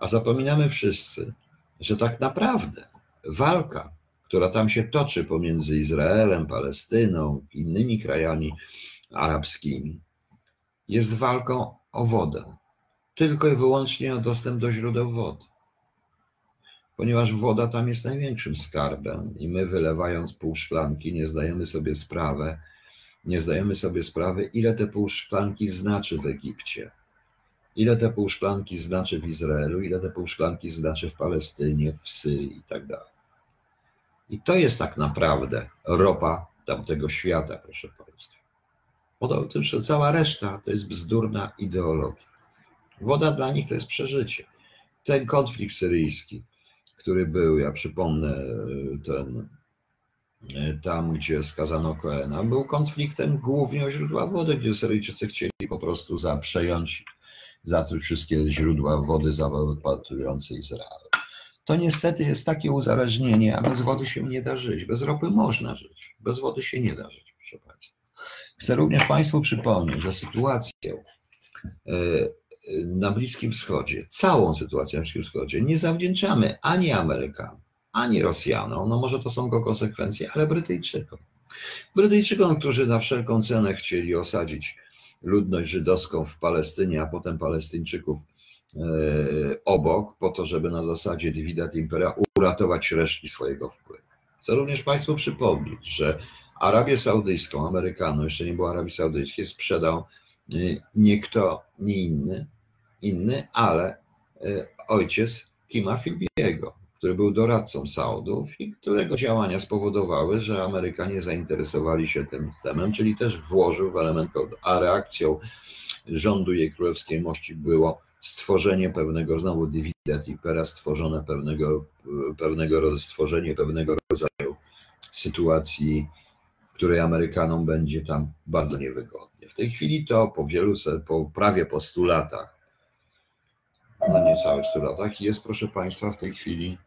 Speaker 1: a zapominamy wszyscy, że tak naprawdę walka, która tam się toczy pomiędzy Izraelem, Palestyną, innymi krajami arabskimi, jest walką o wodę. Tylko i wyłącznie o dostęp do źródeł wody. Ponieważ woda tam jest największym skarbem i my wylewając pół szklanki nie zdajemy sobie sprawy, nie zdajemy sobie sprawy, ile te pół szklanki znaczy w Egipcie, ile te pół szklanki znaczy w Izraelu, ile te pół szklanki znaczy w Palestynie, w Syrii i tak. I to jest tak naprawdę ropa tamtego świata, proszę Państwa. Bo to, że cała reszta to jest bzdurna ideologia. Woda dla nich to jest przeżycie. Ten konflikt syryjski, który był, ja przypomnę, ten tam, gdzie skazano Koena, był konfliktem głównie o źródła wody, gdzie Syryjczycy chcieli po prostu za, przejąć, zatruć wszystkie źródła wody zaopatrujące Izrael. To niestety jest takie uzależnienie, a bez wody się nie da żyć. Bez ropy można żyć, bez wody się nie da żyć, proszę Państwa. Chcę również Państwu przypomnieć, że sytuację e, na Bliskim Wschodzie, całą sytuację na Bliskim Wschodzie nie zawdzięczamy ani Amerykanom, ani Rosjanom, no może to są go konsekwencje, ale Brytyjczykom. Brytyjczykom, którzy na wszelką cenę chcieli osadzić ludność żydowską w Palestynie, a potem Palestyńczyków e, obok, po to, żeby na zasadzie dividat impera uratować resztki swojego wpływu. Chcę również Państwu przypomnieć, że Arabię Saudyjską, Amerykanom, jeszcze nie było Arabii Saudyjskiej, sprzedał e, nie kto, nie inny, inny, ale e, ojciec Kima Filbiego, który był doradcą Saudów i którego działania spowodowały, że Amerykanie zainteresowali się tym systemem, czyli też włożył w element. A reakcją rządu jej królewskiej mości było stworzenie pewnego, znowu dywidend impera, stworzone pewnego, pewnego stworzenie pewnego rodzaju sytuacji, w której Amerykanom będzie tam bardzo niewygodnie. W tej chwili to po wielu, po prawie po 100 latach, na niecałych 100 latach jest, proszę Państwa, w tej chwili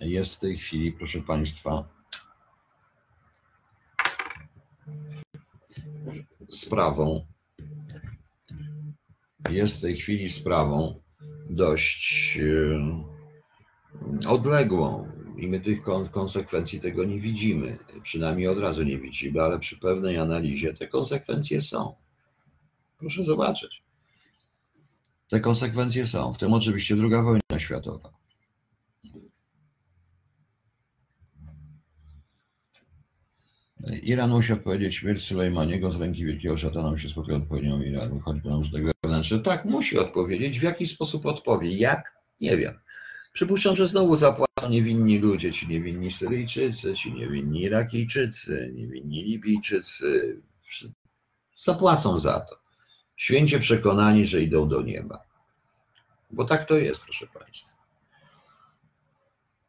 Speaker 1: jest w tej chwili, proszę Państwa, sprawą, jest w tej chwili sprawą dość e, odległą i my tych konsekwencji tego nie widzimy. Przynajmniej od razu nie widzimy, ale przy pewnej analizie te konsekwencje są. Proszę zobaczyć. Te konsekwencje są, w tym oczywiście druga wojna światowa. Iran musiał powiedzieć śmierć Sulejmaniego z ręki wielkiego szatana się spotkał odpowiednią Iranu, choćby na tego wewnętrzne. Tak, musi odpowiedzieć. W jaki sposób odpowie? Jak? Nie wiem. Przypuszczam, że znowu zapłacą niewinni ludzie, ci niewinni Syryjczycy, ci niewinni Irakijczycy, niewinni Libijczycy. Zapłacą za to. Święcie przekonani, że idą do nieba. Bo tak to jest, proszę Państwa.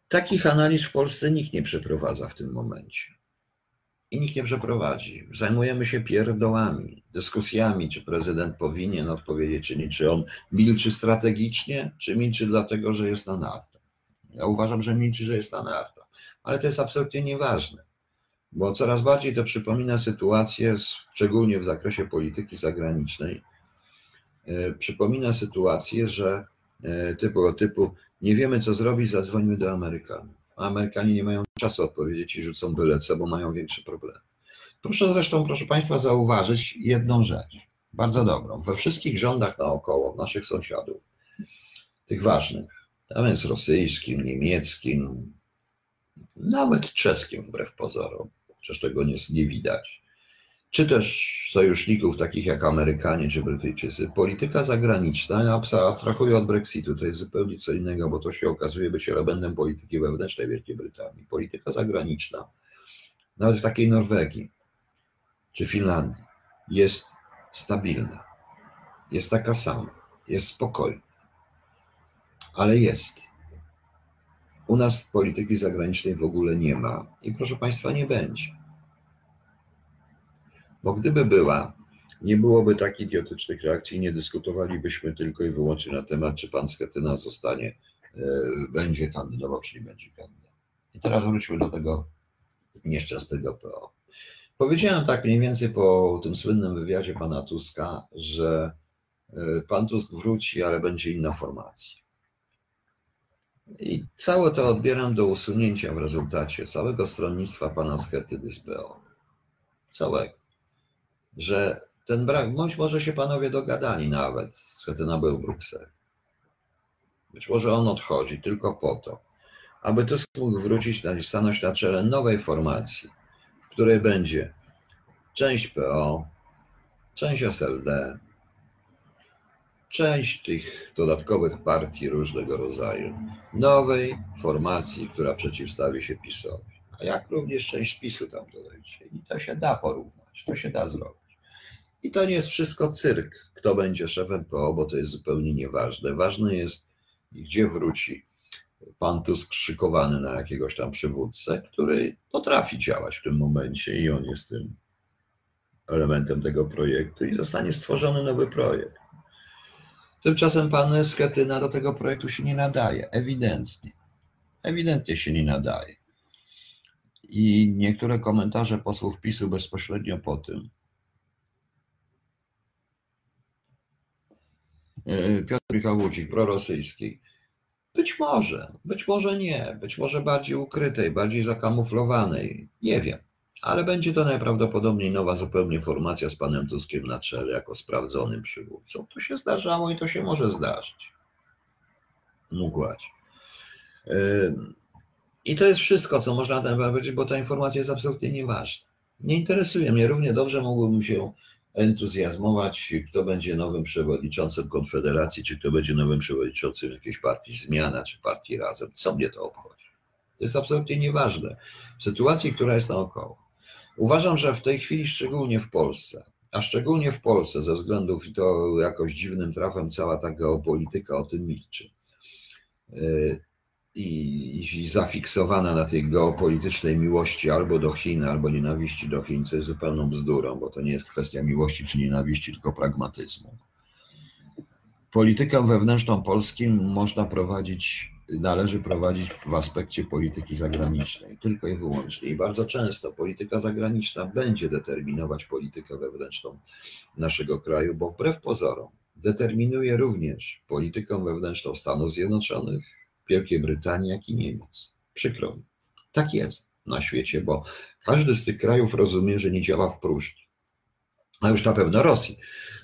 Speaker 1: Takich analiz w Polsce nikt nie przeprowadza w tym momencie i nikt nie przeprowadzi. Zajmujemy się pierdołami, dyskusjami, czy prezydent powinien odpowiedzieć, czy nie, czy on milczy strategicznie, czy milczy dlatego, że jest na nartach. Ja uważam, że milczy, że jest na nartach, ale to jest absolutnie nieważne, bo coraz bardziej to przypomina sytuację, szczególnie w zakresie polityki zagranicznej, e, przypomina sytuację, że e, typu, typu nie wiemy co zrobić, zadzwońmy do Amerykanów. Amerykanie nie mają czasu odpowiedzieć i rzucą byle co, bo mają większe problemy. Proszę zresztą, proszę Państwa, zauważyć jedną rzecz, bardzo dobrą. We wszystkich rządach naokoło, naszych sąsiadów, tych ważnych, a więc rosyjskim, niemieckim, nawet czeskim wbrew pozorom, chociaż tego nie, nie widać, czy też sojuszników takich jak Amerykanie czy Brytyjczycy. Polityka zagraniczna, ja abstrahuję od Brexitu, to jest zupełnie co innego, bo to się okazuje być elementem polityki wewnętrznej Wielkiej Brytanii. Polityka zagraniczna, nawet w takiej Norwegii czy Finlandii, jest stabilna, jest taka sama, jest spokojna, ale jest. U nas polityki zagranicznej w ogóle nie ma i proszę Państwa, nie będzie. Bo gdyby była, nie byłoby tak idiotycznych reakcji, nie dyskutowalibyśmy tylko i wyłącznie na temat, czy pan Schetyna zostanie, e, będzie kandydował, czy nie będzie kandydował. I teraz wróćmy do tego nieszczęsnego PO. Powiedziałem tak mniej więcej po tym słynnym wywiadzie pana Tuska, że e, pan Tusk wróci, ale będzie inna formacja. I całe to odbieram do usunięcia w rezultacie całego stronnictwa pana PO. Całego. Że ten brak, bądź może się panowie dogadali nawet, Schetyna był w Brukseli. Być może on odchodzi tylko po to, aby Tusk mógł wrócić, stanąć na czele nowej formacji, w której będzie część PO, część SLD, część tych dodatkowych partii różnego rodzaju, nowej formacji, która przeciwstawi się PiSowi. A jak również część PiSu tam dodajcie. I to się da porównać, to się da zrobić. I to nie jest wszystko cyrk, kto będzie szefem PO, bo to jest zupełnie nieważne. Ważne jest, gdzie wróci pan Tusk szykowany na jakiegoś tam przywódcę, który potrafi działać w tym momencie i on jest tym elementem tego projektu i zostanie stworzony nowy projekt. Tymczasem pan Schetyna do tego projektu się nie nadaje, ewidentnie. Ewidentnie się nie nadaje. I niektóre komentarze posłów PiSu bezpośrednio po tym. E, Piotr Michał Wójcik, prorosyjski. Być może, być może nie, być może bardziej ukrytej, bardziej zakamuflowanej. Nie wiem ale będzie to najprawdopodobniej nowa zupełnie formacja z panem Tuskiem na czele, jako sprawdzonym przywódcą. To się zdarzało i to się może zdarzyć. Mógłać. I to jest wszystko, co można temat powiedzieć, bo ta informacja jest absolutnie nieważna. Nie interesuje mnie. Równie dobrze mógłbym się entuzjazmować, kto będzie nowym przewodniczącym Konfederacji, czy kto będzie nowym przewodniczącym jakiejś partii Zmiana, czy partii Razem. Co mnie to obchodzi? To jest absolutnie nieważne. W sytuacji, która jest naokoło. Uważam, że w tej chwili, szczególnie w Polsce, a szczególnie w Polsce, ze względów i to jakoś dziwnym trafem cała ta geopolityka o tym milczy. Yy, I, I zafiksowana na tej geopolitycznej miłości albo do Chin, albo nienawiści do Chin, co jest zupełną bzdurą, bo to nie jest kwestia miłości czy nienawiści, tylko pragmatyzmu. Politykę wewnętrzną Polskim można prowadzić należy prowadzić w aspekcie polityki zagranicznej, tylko i wyłącznie. I bardzo często polityka zagraniczna będzie determinować politykę wewnętrzną naszego kraju, bo wbrew pozorom determinuje również politykę wewnętrzną Stanów Zjednoczonych, Wielkiej Brytanii, jak i Niemiec. Przykro mi. Tak jest na świecie, bo każdy z tych krajów rozumie, że nie działa w próżni. A już na pewno Rosji.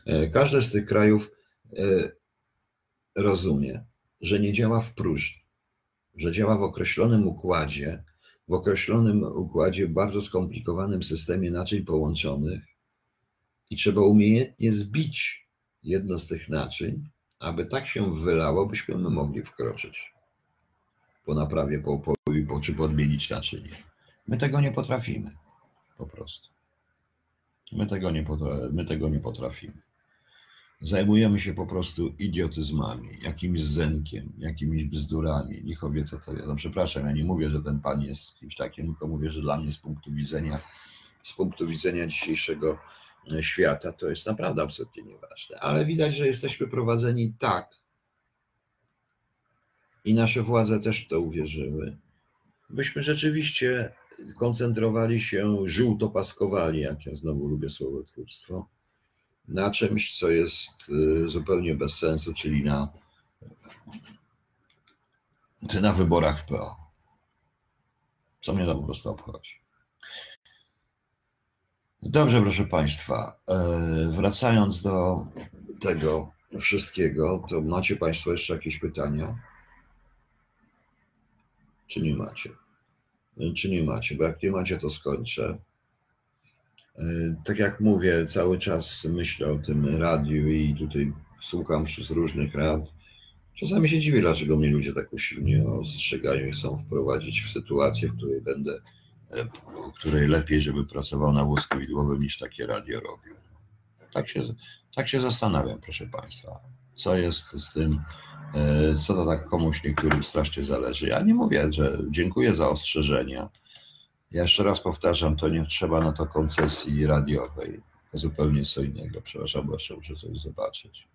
Speaker 1: E, każdy z tych krajów e, rozumie, że nie działa w próżni, że działa w określonym układzie, w określonym układzie, bardzo skomplikowanym systemie naczyń połączonych i trzeba umiejętnie zbić jedno z tych naczyń, aby tak się wylało, byśmy my mogli wkroczyć po naprawie, po, po, po, czy podmienić naczynie. My tego nie potrafimy, po prostu. My tego nie, my tego nie potrafimy. Zajmujemy się po prostu idiotyzmami, jakimś zenkiem, jakimiś bzdurami. Licho wie, co to jest. No przepraszam, ja nie mówię, że ten pan jest kimś takim, tylko mówię, że dla mnie z punktu widzenia, z punktu widzenia dzisiejszego e, świata to jest naprawdę absolutnie nieważne. Ale widać, że jesteśmy prowadzeni tak i nasze władze też w to uwierzyły, byśmy rzeczywiście koncentrowali się, żółtopaskowali, jak ja znowu lubię słowotwórstwo, na czymś, co jest y, zupełnie bez sensu, czyli na, na wyborach w PO. Co mnie to po prostu obchodzi. Dobrze, proszę Państwa. E, wracając do tego wszystkiego, to macie Państwo jeszcze jakieś pytania? Czy nie macie? Czy nie macie? Bo jak nie macie, to skończę. E, tak jak mówię, cały czas myślę o tym radiu i tutaj słucham z różnych rad. Czasami się dziwię, dlaczego mnie ludzie tak usilnie ostrzegają i chcą wprowadzić w sytuację, w której będę, e, w której lepiej, żeby pracował na wózku widłowym niż takie radio robił. Tak się, tak się zastanawiam, proszę Państwa, co jest z tym, e, co to tak komuś niektórym strasznie zależy. Ja nie mówię, że dziękuję za ostrzeżenia, jeszcze raz powtarzam, to nie trzeba na to koncesji radiowej. zupełnie co innego. Przepraszam, bo jeszcze muszę coś zobaczyć.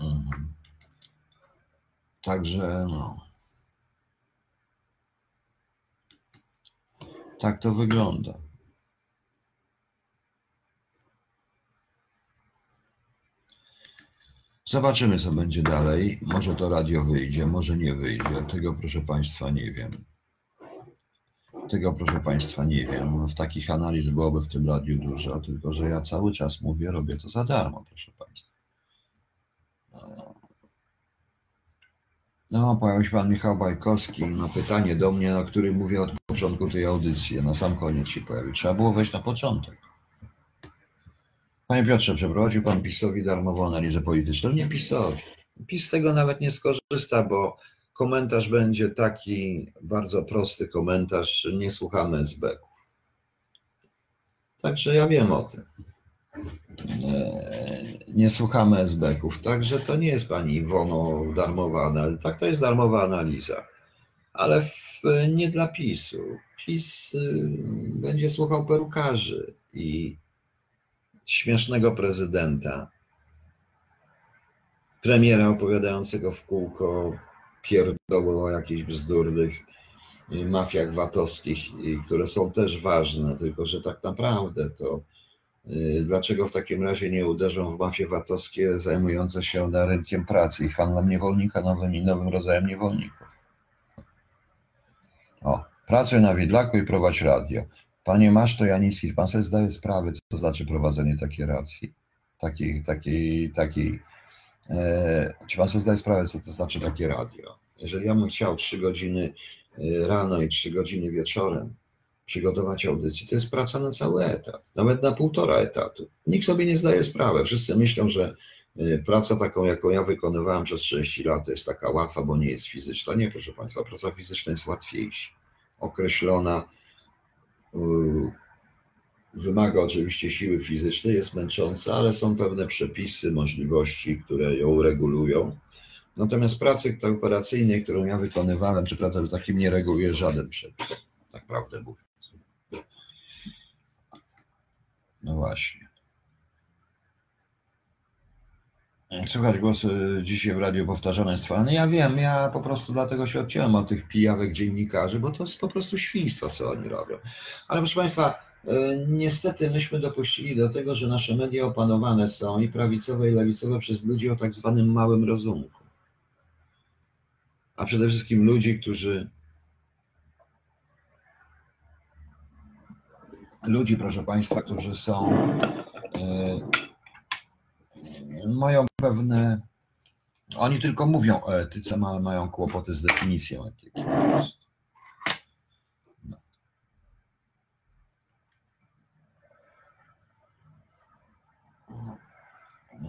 Speaker 1: Mhm. Także no. Tak to wygląda. Zobaczymy, co będzie dalej. Może to radio wyjdzie, może nie wyjdzie. Tego, proszę Państwa, nie wiem. Tego, proszę Państwa, nie wiem. W takich analiz byłoby w tym radiu dużo, tylko że ja cały czas mówię, robię to za darmo, proszę Państwa. No, no pojawił się Pan Michał Bajkowski na pytanie do mnie, na który mówię od początku tej audycji. Na sam koniec się pojawił. Trzeba było wejść na początek. Panie Piotrze, przeprowadził Pan PiSowi darmową analizę polityczną? Nie PiSowi. PiS z tego nawet nie skorzysta, bo komentarz będzie taki bardzo prosty komentarz, nie słuchamy SB-ków. Także ja wiem o tym. E, nie słuchamy SB-ków, także to nie jest Pani Iwono darmowa analiza. Tak, to jest darmowa analiza, ale w, nie dla PiSu. PiS y, będzie słuchał perukarzy i śmiesznego prezydenta, premiera opowiadającego w kółko pierdoły o jakichś bzdurnych mafiach VAT-owskich, które są też ważne, tylko że tak naprawdę to y, dlaczego w takim razie nie uderzą w mafie VAT-owskie zajmujące się na rynkiem pracy i handlem niewolnika nowym i nowym rodzajem niewolników? O, pracuj na widlaku i prowadź radio. Panie Maszto Janicki, pan sobie zdaje sprawę, co to znaczy prowadzenie takiej racji, takiej, takiej, takiej, e, czy pan sobie zdaje sprawę, co to znaczy takie radio? Jeżeli ja bym chciał trzy godziny e, rano i trzy godziny wieczorem przygotować audycję, to jest praca na cały etat, nawet na półtora etatu. Nikt sobie nie zdaje sprawy. Wszyscy myślą, że e, praca taką, jaką ja wykonywałem przez 30 lat, to jest taka łatwa, bo nie jest fizyczna. Nie, proszę Państwa, praca fizyczna jest łatwiejsza, określona, wymaga oczywiście siły fizycznej, jest męcząca, ale są pewne przepisy, możliwości, które ją regulują. Natomiast pracy operacyjnej, którą ja wykonywałem, czy pracę takim nie reguluje żaden przepis, tak prawdę mówiąc. No właśnie. Słychać głosy dzisiaj w radiu powtarzane jest No ja wiem, ja po prostu dlatego się odciąłem od tych pijawek dziennikarzy, bo to jest po prostu świństwo, co oni robią. Ale proszę Państwa, e, niestety myśmy dopuścili do tego, że nasze media opanowane są i prawicowe i lewicowe przez ludzi o tak zwanym małym rozumku. A przede wszystkim ludzi, którzy ludzi, proszę Państwa, którzy są e, mają pewne. Oni tylko mówią o etyce, ale mają kłopoty z definicją etyki. No.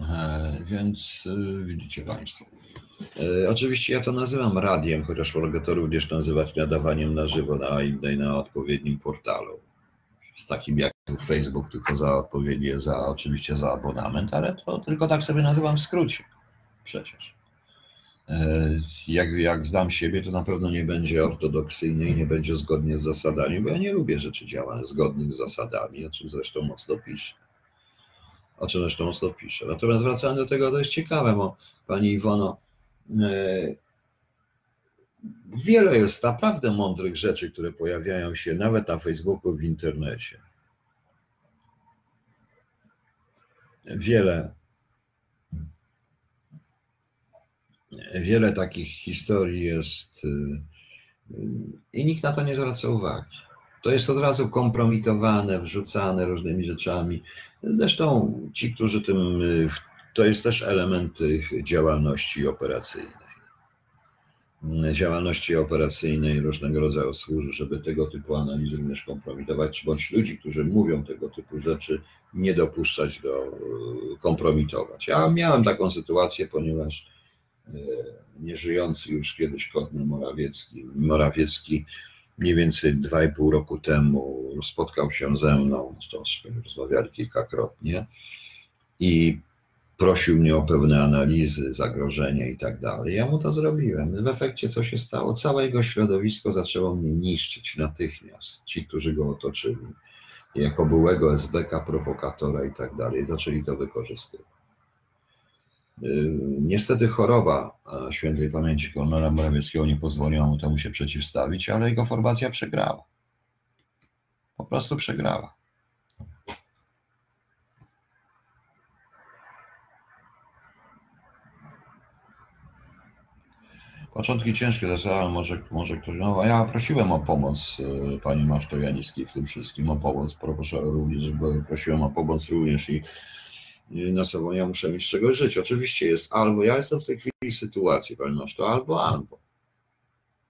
Speaker 1: E, więc e, widzicie Państwo. E, oczywiście ja to nazywam radiem, chociaż mogę to również nazywać nadawaniem na żywo na na odpowiednim portalu. Takim jak Facebook tylko za odpowiednie, za oczywiście za abonament, ale to tylko tak sobie nazywam w skrócie. Przecież. E, jak, jak znam siebie, to na pewno nie będzie ortodoksyjny i nie będzie zgodnie z zasadami, bo ja nie lubię rzeczy działań zgodnych z zasadami, o czym zresztą mocno piszę. O czym zresztą mocno piszę. Natomiast wracając do tego, to jest ciekawe, bo pani Iwono, e, wiele jest naprawdę mądrych rzeczy, które pojawiają się nawet na Facebooku, w internecie. Wiele, wiele takich historii jest y, y, i nikt na to nie zwraca uwagi. To jest od razu kompromitowane, wrzucane różnymi rzeczami. Zresztą ci, którzy tym, y, to jest też element ich działalności operacyjnej działalności operacyjnej różnego rodzaju służb, żeby tego typu analizy również kompromitować, bądź ludzi, którzy mówią tego typu rzeczy, nie dopuszczać do e, kompromitować. Ja miałem taką sytuację, ponieważ e, nieżyjący już kiedyś Kornel Morawiecki, Morawiecki mniej więcej 2,5 roku temu spotkał się ze mną, zresztą rozmawiali kilkakrotnie i prosił mnie o pewne analizy, zagrożenia i tak dalej. Ja mu to zrobiłem. W efekcie co się stało? Całe jego środowisko zaczęło mnie niszczyć natychmiast. Ci, którzy go otoczyli, jako byłego SBK, prowokatora i tak dalej, zaczęli to wykorzystywać. Yy, niestety choroba świętej pamięci kolonela Morawieckiego nie pozwoliła mu temu się przeciwstawić, ale jego formacja przegrała. Po prostu przegrała. Początki ciężkie zasadzałem, może, może ktoś, no ja prosiłem o pomoc y, pani Maszto Janickiej w tym wszystkim, o pomoc, proszę również, bo prosiłem o pomoc również i, na sobą ja muszę mieć z czego żyć. Oczywiście jest albo, ja jestem w tej chwili w sytuacji, pani Maszto, albo, albo.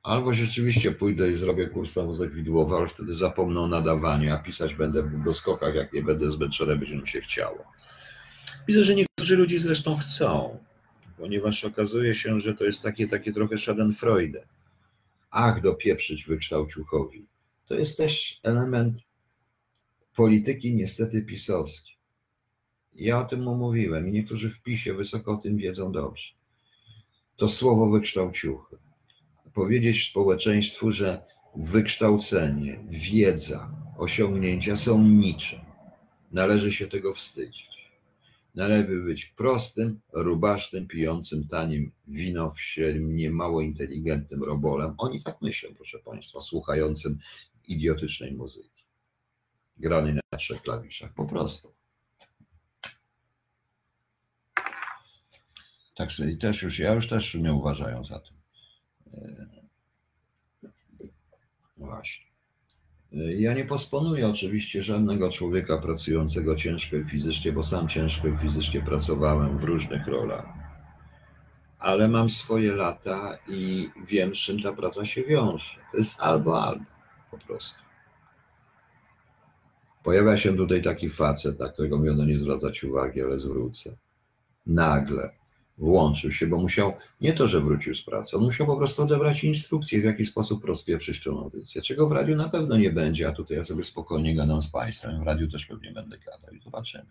Speaker 1: Albo rzeczywiście pójdę i zrobię kurs na muzyk widłowy, ale wtedy zapomnę o nadawaniu, a pisać będę w doskokach, jak nie będę zmęczony, będzie mi się chciało. Widzę, że niektórzy ludzie zresztą chcą ponieważ okazuje się, że to jest takie, takie trochę schadenfreude. Ach, dopieprzyć wykształciuchowi. To jest też element polityki niestety pisowskiej. Ja o tym mówiłem i niektórzy w PiSie wysoko o tym wiedzą dobrze. To słowo wykształciuchy. Powiedzieć społeczeństwu, że wykształcenie, wiedza, osiągnięcia są niczym. Należy się tego wstydzić. Należy być prostym, rubasznym, pijącym tanim wino w średnim, mało inteligentnym robolem. Oni tak myślą, proszę Państwa, słuchającym idiotycznej muzyki. Granej na trzech klawiszach, po prostu. Tak sobie też już, ja już też nie uważają za tym. E, właśnie. Ja nie posponuję oczywiście żadnego człowieka pracującego ciężko i fizycznie, bo sam ciężko i fizycznie pracowałem w różnych rolach. Ale mam swoje lata i wiem, z czym ta praca się wiąże. To jest albo, albo po prostu. Pojawia się tutaj taki facet, na którego miano nie zwracać uwagi, ale zwrócę. Nagle włączył się, bo musiał, nie to, że wrócił z pracy, on musiał po prostu odebrać instrukcję, w jaki sposób rozpieprzyć tę audycję, czego w radiu na pewno nie będzie, a tutaj ja sobie spokojnie gadam z Państwem, w radiu też pewnie będę gadał i zobaczymy.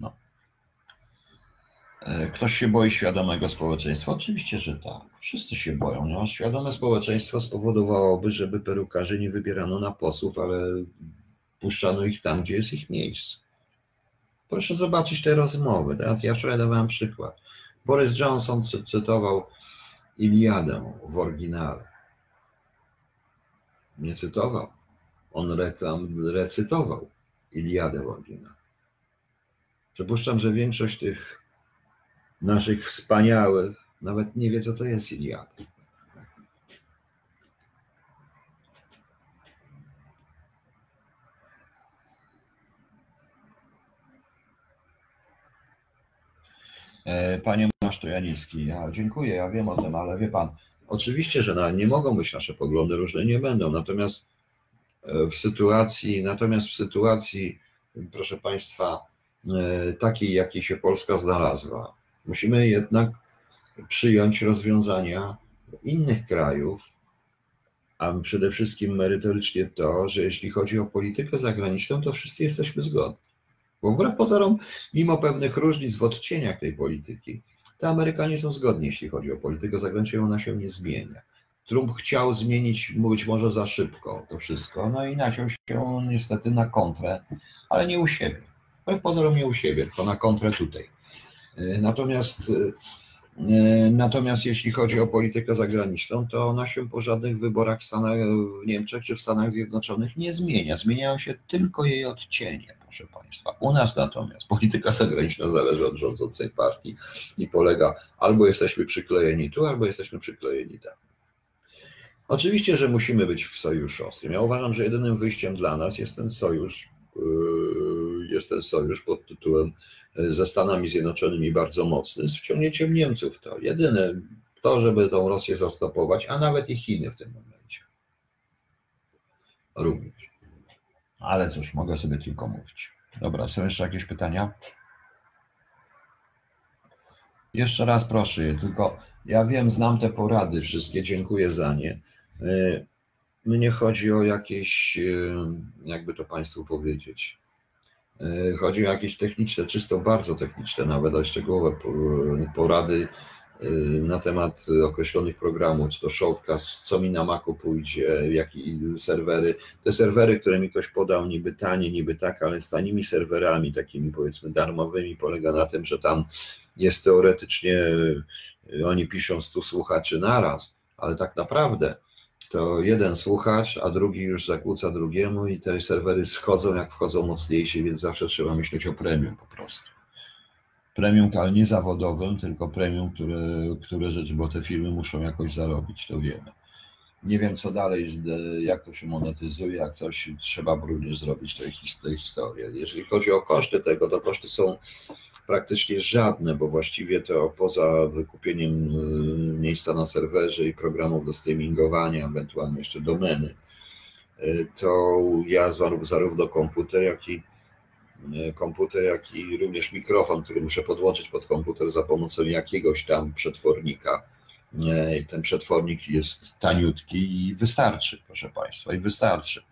Speaker 1: No. E, ktoś się boi świadomego społeczeństwa? Oczywiście, że tak. Wszyscy się boją. No, świadome społeczeństwo spowodowałoby, żeby perukarzy nie wybierano na posłów, ale puszczano ich tam, gdzie jest ich miejsce. Proszę zobaczyć te rozmowy. Tak? Ja wczoraj dawałem przykład. Boris Johnson cy cytował Iliadę w oryginale. Nie cytował. On reklam, recytował Iliadę w oryginale. Przypuszczam, że większość tych naszych wspaniałych nawet nie wie, co to jest Iliada. E, panie Masztojanicki, ja dziękuję, ja wiem o tym, ale wie pan, oczywiście, że na, nie mogą być nasze poglądy różne, nie będą, natomiast e, w sytuacji, natomiast w sytuacji, proszę państwa, e, takiej, jakiej się Polska znalazła, musimy jednak przyjąć rozwiązania innych krajów, a przede wszystkim merytorycznie to, że jeśli chodzi o politykę zagraniczną, to wszyscy jesteśmy zgodni. Bo wbrew pozorom, mimo pewnych różnic w odcieniach tej polityki, te Amerykanie są zgodni, jeśli chodzi o politykę zagraniczną, ona się nie zmienia. Trump chciał zmienić być może za szybko to wszystko, no i naciął się niestety na kontrę, ale nie u siebie. Wbrew pozorom nie u siebie, tylko na kontrę tutaj. Natomiast E, natomiast jeśli chodzi o politykę zagraniczną, to ona się po żadnych wyborach w, Stanach, w Niemczech czy w Stanach Zjednoczonych nie zmienia. Zmieniają się tylko jej odcienie, proszę Państwa. U nas natomiast polityka zagraniczna zależy od rządzącej partii i polega albo jesteśmy przyklejeni tu, albo jesteśmy przyklejeni tam. Oczywiście, że musimy być w sojuszu ostrym. Ja uważam, że jedynym wyjściem dla nas jest ten sojusz, yy, jest ten sojusz pod tytułem ze Stanami Zjednoczonymi bardzo mocny, z wciągnięciem Niemców to. Jedyne to, żeby tą Rosję zastopować, a nawet i Chiny w tym momencie. Również. Ale cóż, mogę sobie tylko mówić. Dobra, są jeszcze jakieś pytania? Jeszcze raz proszę, tylko ja wiem, znam te porady wszystkie, dziękuję za nie. Y, mnie chodzi o jakieś, y, jakby to Państwu powiedzieć, E, chodzi o jakieś techniczne, czysto bardzo techniczne, nawet o szczegółowe porady e, na temat określonych programów, czy to shortcast, co mi na Macu pójdzie, jakie serwery. Te serwery, które mi ktoś podał, niby tanie, niby tak, ale z tanimi serwerami, takimi powiedzmy darmowymi, polega na tym, że tam jest teoretycznie, e, oni piszą 100 słuchaczy naraz, ale tak naprawdę to jeden słuchacz, a drugi już zakłóca drugiemu i te serwery schodzą jak wchodzą mocniejsi, więc zawsze trzeba myśleć o premium po prostu. Premium, ale nie zawodowym, tylko premium, które, które rzeczy, bo te firmy muszą jakoś zarobić, to wiemy. Nie wiem, co dalej, jak to się monetyzuje, jak coś trzeba również zrobić, to jest historia. Jeżeli chodzi o koszty tego, to koszty są praktycznie żadne, bo właściwie to poza wykupieniem y, miejsca na serwerze i programów do streamingowania, ewentualnie jeszcze domeny, y, to ja zarówno komputer, jak i y, komputer, jak i również mikrofon, który muszę podłączyć pod komputer za pomocą jakiegoś tam przetwornika. Ten przetwornik jest taniutki i wystarczy, proszę Państwa, i wystarczy.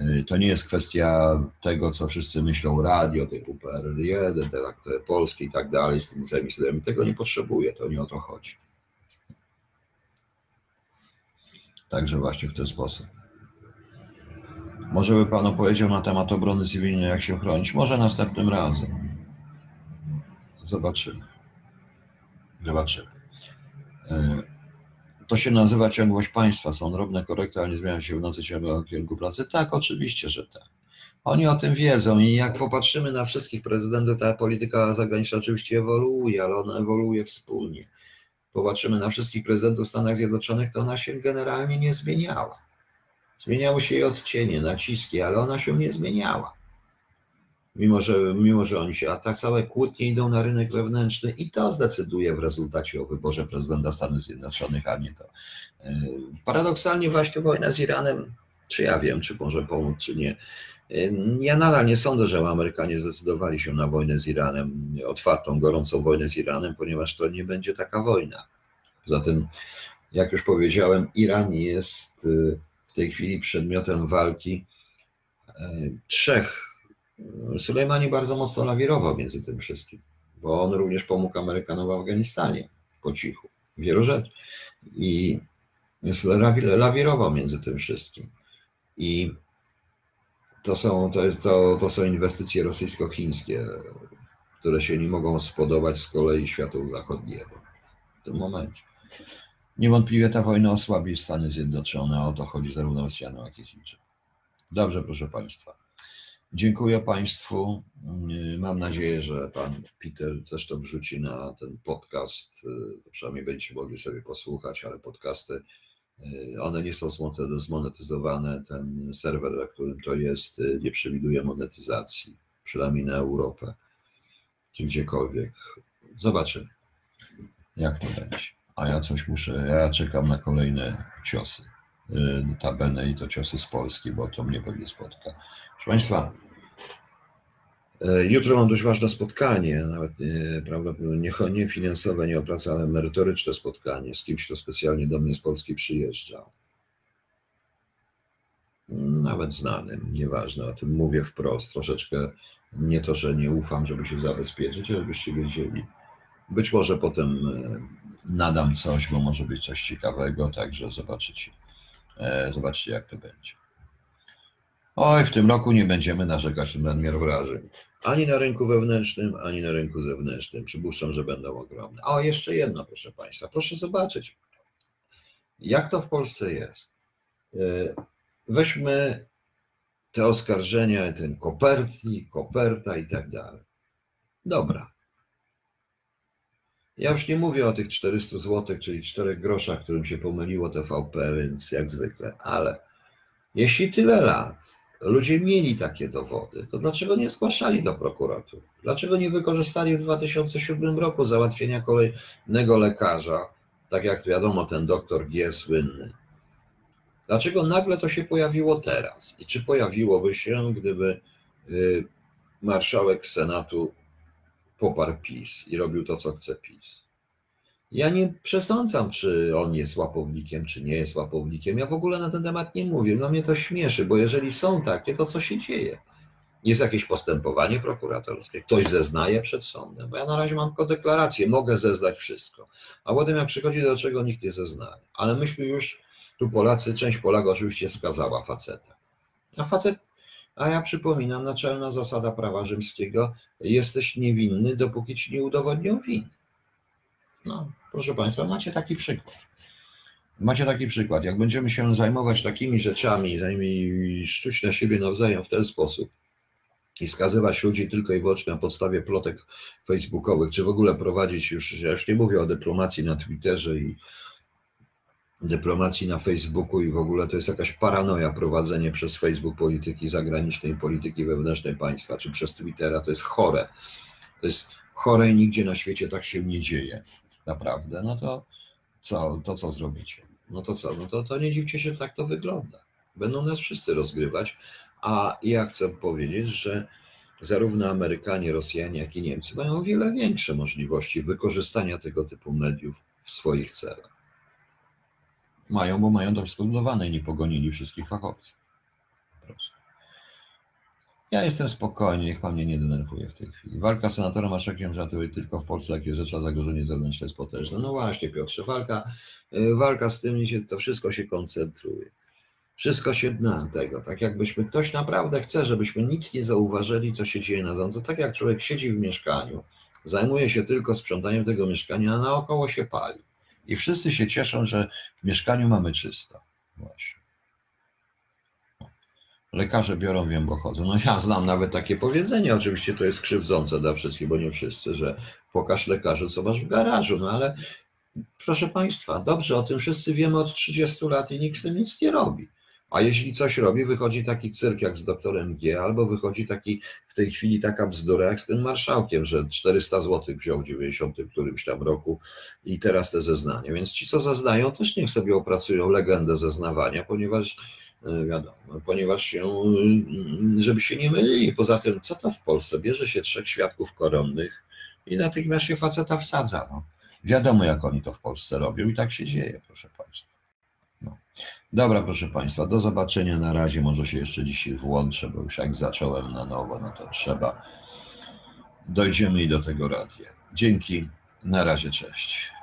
Speaker 1: Y, to nie jest kwestia tego, co wszyscy myślą, radio typu PRL1, te polskie i tak dalej, z tymi całymi. Tego nie potrzebuje, to nie o to chodzi. Także właśnie w ten sposób. Może by Pan opowiedział na temat obrony cywilnej, jak się chronić? Może następnym razem. Zobaczymy. Zobaczymy. To się nazywa ciągłość państwa. Są drobne korekty, ale nie zmienia się w nocy ciągłego kierunku pracy. Tak, oczywiście, że tak. Oni o tym wiedzą i jak popatrzymy na wszystkich prezydentów, ta polityka zagraniczna oczywiście ewoluuje, ale ona ewoluuje wspólnie. Popatrzymy na wszystkich prezydentów Stanów Zjednoczonych, to ona się generalnie nie zmieniała. Zmieniało się jej odcienie, naciski, ale ona się nie zmieniała mimo że, mimo że oni się, a tak całe kłótnie idą na rynek wewnętrzny i to zdecyduje w rezultacie o wyborze prezydenta Stanów Zjednoczonych, a nie to. E, paradoksalnie właśnie wojna z Iranem, czy ja wiem, czy może pomóc, czy nie. E, ja nadal nie sądzę, że Amerykanie zdecydowali się na wojnę z Iranem, otwartą, gorącą wojnę z Iranem, ponieważ to nie będzie taka wojna. Zatem, jak już powiedziałem, Iran jest e, w tej chwili przedmiotem walki trzech Sulejmani bardzo mocno lawirował między tym wszystkim, bo on również pomógł Amerykanom w Afganistanie po cichu, wielu rzeczy. I lawirował między tym wszystkim. I to są, to, to, to są inwestycje rosyjsko-chińskie, które się nie mogą spodobać z kolei światu zachodniego w tym momencie. Niewątpliwie ta wojna osłabi Stany Zjednoczone, o to chodzi zarówno Rosjanom, jak i Chińczykom. Dobrze, proszę Państwa. Dziękuję Państwu. Mam nadzieję, że Pan Peter też to wrzuci na ten podcast. Przynajmniej będziecie mogli sobie posłuchać, ale podcasty, one nie są zmonetyzowane. Ten serwer, na którym to jest, nie przewiduje monetyzacji, przynajmniej na Europę, czy gdziekolwiek. Zobaczymy, jak to będzie. A ja coś muszę, ja czekam na kolejne ciosy. Notabene i to ciosy z Polski, bo to mnie pewnie spotka. Proszę Państwa, e, jutro mam dość ważne spotkanie, nawet nie, prawdopodobnie nie, nie finansowe, nie o pracę, ale merytoryczne spotkanie z kimś, kto specjalnie do mnie z Polski przyjeżdża. Nawet znanym, nieważne, o tym mówię wprost, troszeczkę nie to, że nie ufam, żeby się zabezpieczyć, żebyście wiedzieli. Być może potem e, nadam coś, bo może być coś ciekawego, także zobaczycie. E, zobaczcie, jak to będzie. Oj, w tym roku nie będziemy narzekać na nadmiar wrażeń. Ani na rynku wewnętrznym, ani na rynku zewnętrznym. Przypuszczam, że będą ogromne. O, jeszcze jedno, proszę Państwa. Proszę zobaczyć, jak to w Polsce jest. E, weźmy te oskarżenia, ten kopertnik, koperta i tak dalej. Dobra. Ja już nie mówię o tych 400 zł, czyli 4 groszach, którym się pomyliło TVP, więc jak zwykle, ale jeśli tyle lat ludzie mieli takie dowody, to dlaczego nie zgłaszali do prokuratury? Dlaczego nie wykorzystali w 2007 roku załatwienia kolejnego lekarza, tak jak wiadomo, ten doktor G słynny? Dlaczego nagle to się pojawiło teraz? I czy pojawiłoby się, gdyby y, marszałek Senatu poparł PiS i robił to, co chce PiS? Ja nie przesądzam, czy on jest łapownikiem, czy nie jest łapownikiem. Ja w ogóle na ten temat nie mówię. No mnie to śmieszy, bo jeżeli są takie, to co się dzieje? Jest jakieś postępowanie prokuratorskie, ktoś zeznaje przed sądem, bo ja na razie mam tylko deklarację, mogę zeznać wszystko, a potem jak przychodzi do czego nikt nie zeznaje. Ale myśmy już, tu Polacy, część Polaków oczywiście skazała faceta. A facet, a ja przypominam, naczelna zasada prawa rzymskiego, jesteś niewinny, dopóki ci nie udowodnią winy. No, proszę Państwa, macie taki przykład. Macie taki przykład. Jak będziemy się zajmować takimi rzeczami i szczuć na siebie nawzajem w ten sposób i skazywać ludzi tylko i wyłącznie na podstawie plotek facebookowych, czy w ogóle prowadzić już, ja już nie mówię o dyplomacji na Twitterze i dyplomacji na Facebooku i w ogóle to jest jakaś paranoja prowadzenie przez Facebook polityki zagranicznej, polityki wewnętrznej państwa, czy przez Twittera, to jest chore. To jest chore i nigdzie na świecie tak się nie dzieje. Naprawdę. No to co, to co zrobicie? No to co? No to, to nie dziwcie się, że tak to wygląda. Będą nas wszyscy rozgrywać, a ja chcę powiedzieć, że zarówno Amerykanie, Rosjanie, jak i Niemcy mają o wiele większe możliwości wykorzystania tego typu mediów w swoich celach. Mają, bo mają wszystko zbudowane i nie pogonili wszystkich fachowców. Proszę. Ja jestem spokojny, niech pan mnie nie denerwuje w tej chwili. Walka z senatorem Maszakiem żartuje tylko w Polsce, jakie rzeczy, a zagrożenie zewnętrzne jest potężne. No właśnie, Piotrze, walka, y, walka z tym, to wszystko się koncentruje. Wszystko się dna tego, tak jakbyśmy ktoś naprawdę chce, żebyśmy nic nie zauważyli, co się dzieje na zewnątrz. To tak jak człowiek siedzi w mieszkaniu, zajmuje się tylko sprzątaniem tego mieszkania, a naokoło się pali. I wszyscy się cieszą, że w mieszkaniu mamy czysto. Właśnie. Lekarze biorą, wiem, bo chodzą. No ja znam nawet takie powiedzenie, oczywiście to jest krzywdzące dla wszystkich, bo nie wszyscy, że pokaż lekarzu, co masz w garażu, no ale proszę Państwa, dobrze, o tym wszyscy wiemy od 30 lat i nikt z tym nic nie robi. A jeśli coś robi, wychodzi taki cyrk jak z doktorem G, albo wychodzi taki w tej chwili taka bzdura jak z tym marszałkiem, że 400 zł wziął w 90 którymś tam roku i teraz te zeznania. Więc ci, co zeznają, też niech sobie opracują legendę zeznawania, ponieważ e, wiadomo, ponieważ się, żeby się nie mylili. Poza tym, co to w Polsce? Bierze się trzech świadków koronnych i natychmiast się faceta wsadza. No. Wiadomo, jak oni to w Polsce robią i tak się dzieje, proszę. No. Dobra, proszę Państwa, do zobaczenia na razie. Może się jeszcze dzisiaj włączę, bo już jak zacząłem na nowo, no to trzeba. Dojdziemy i do tego radia. Dzięki, na razie, cześć.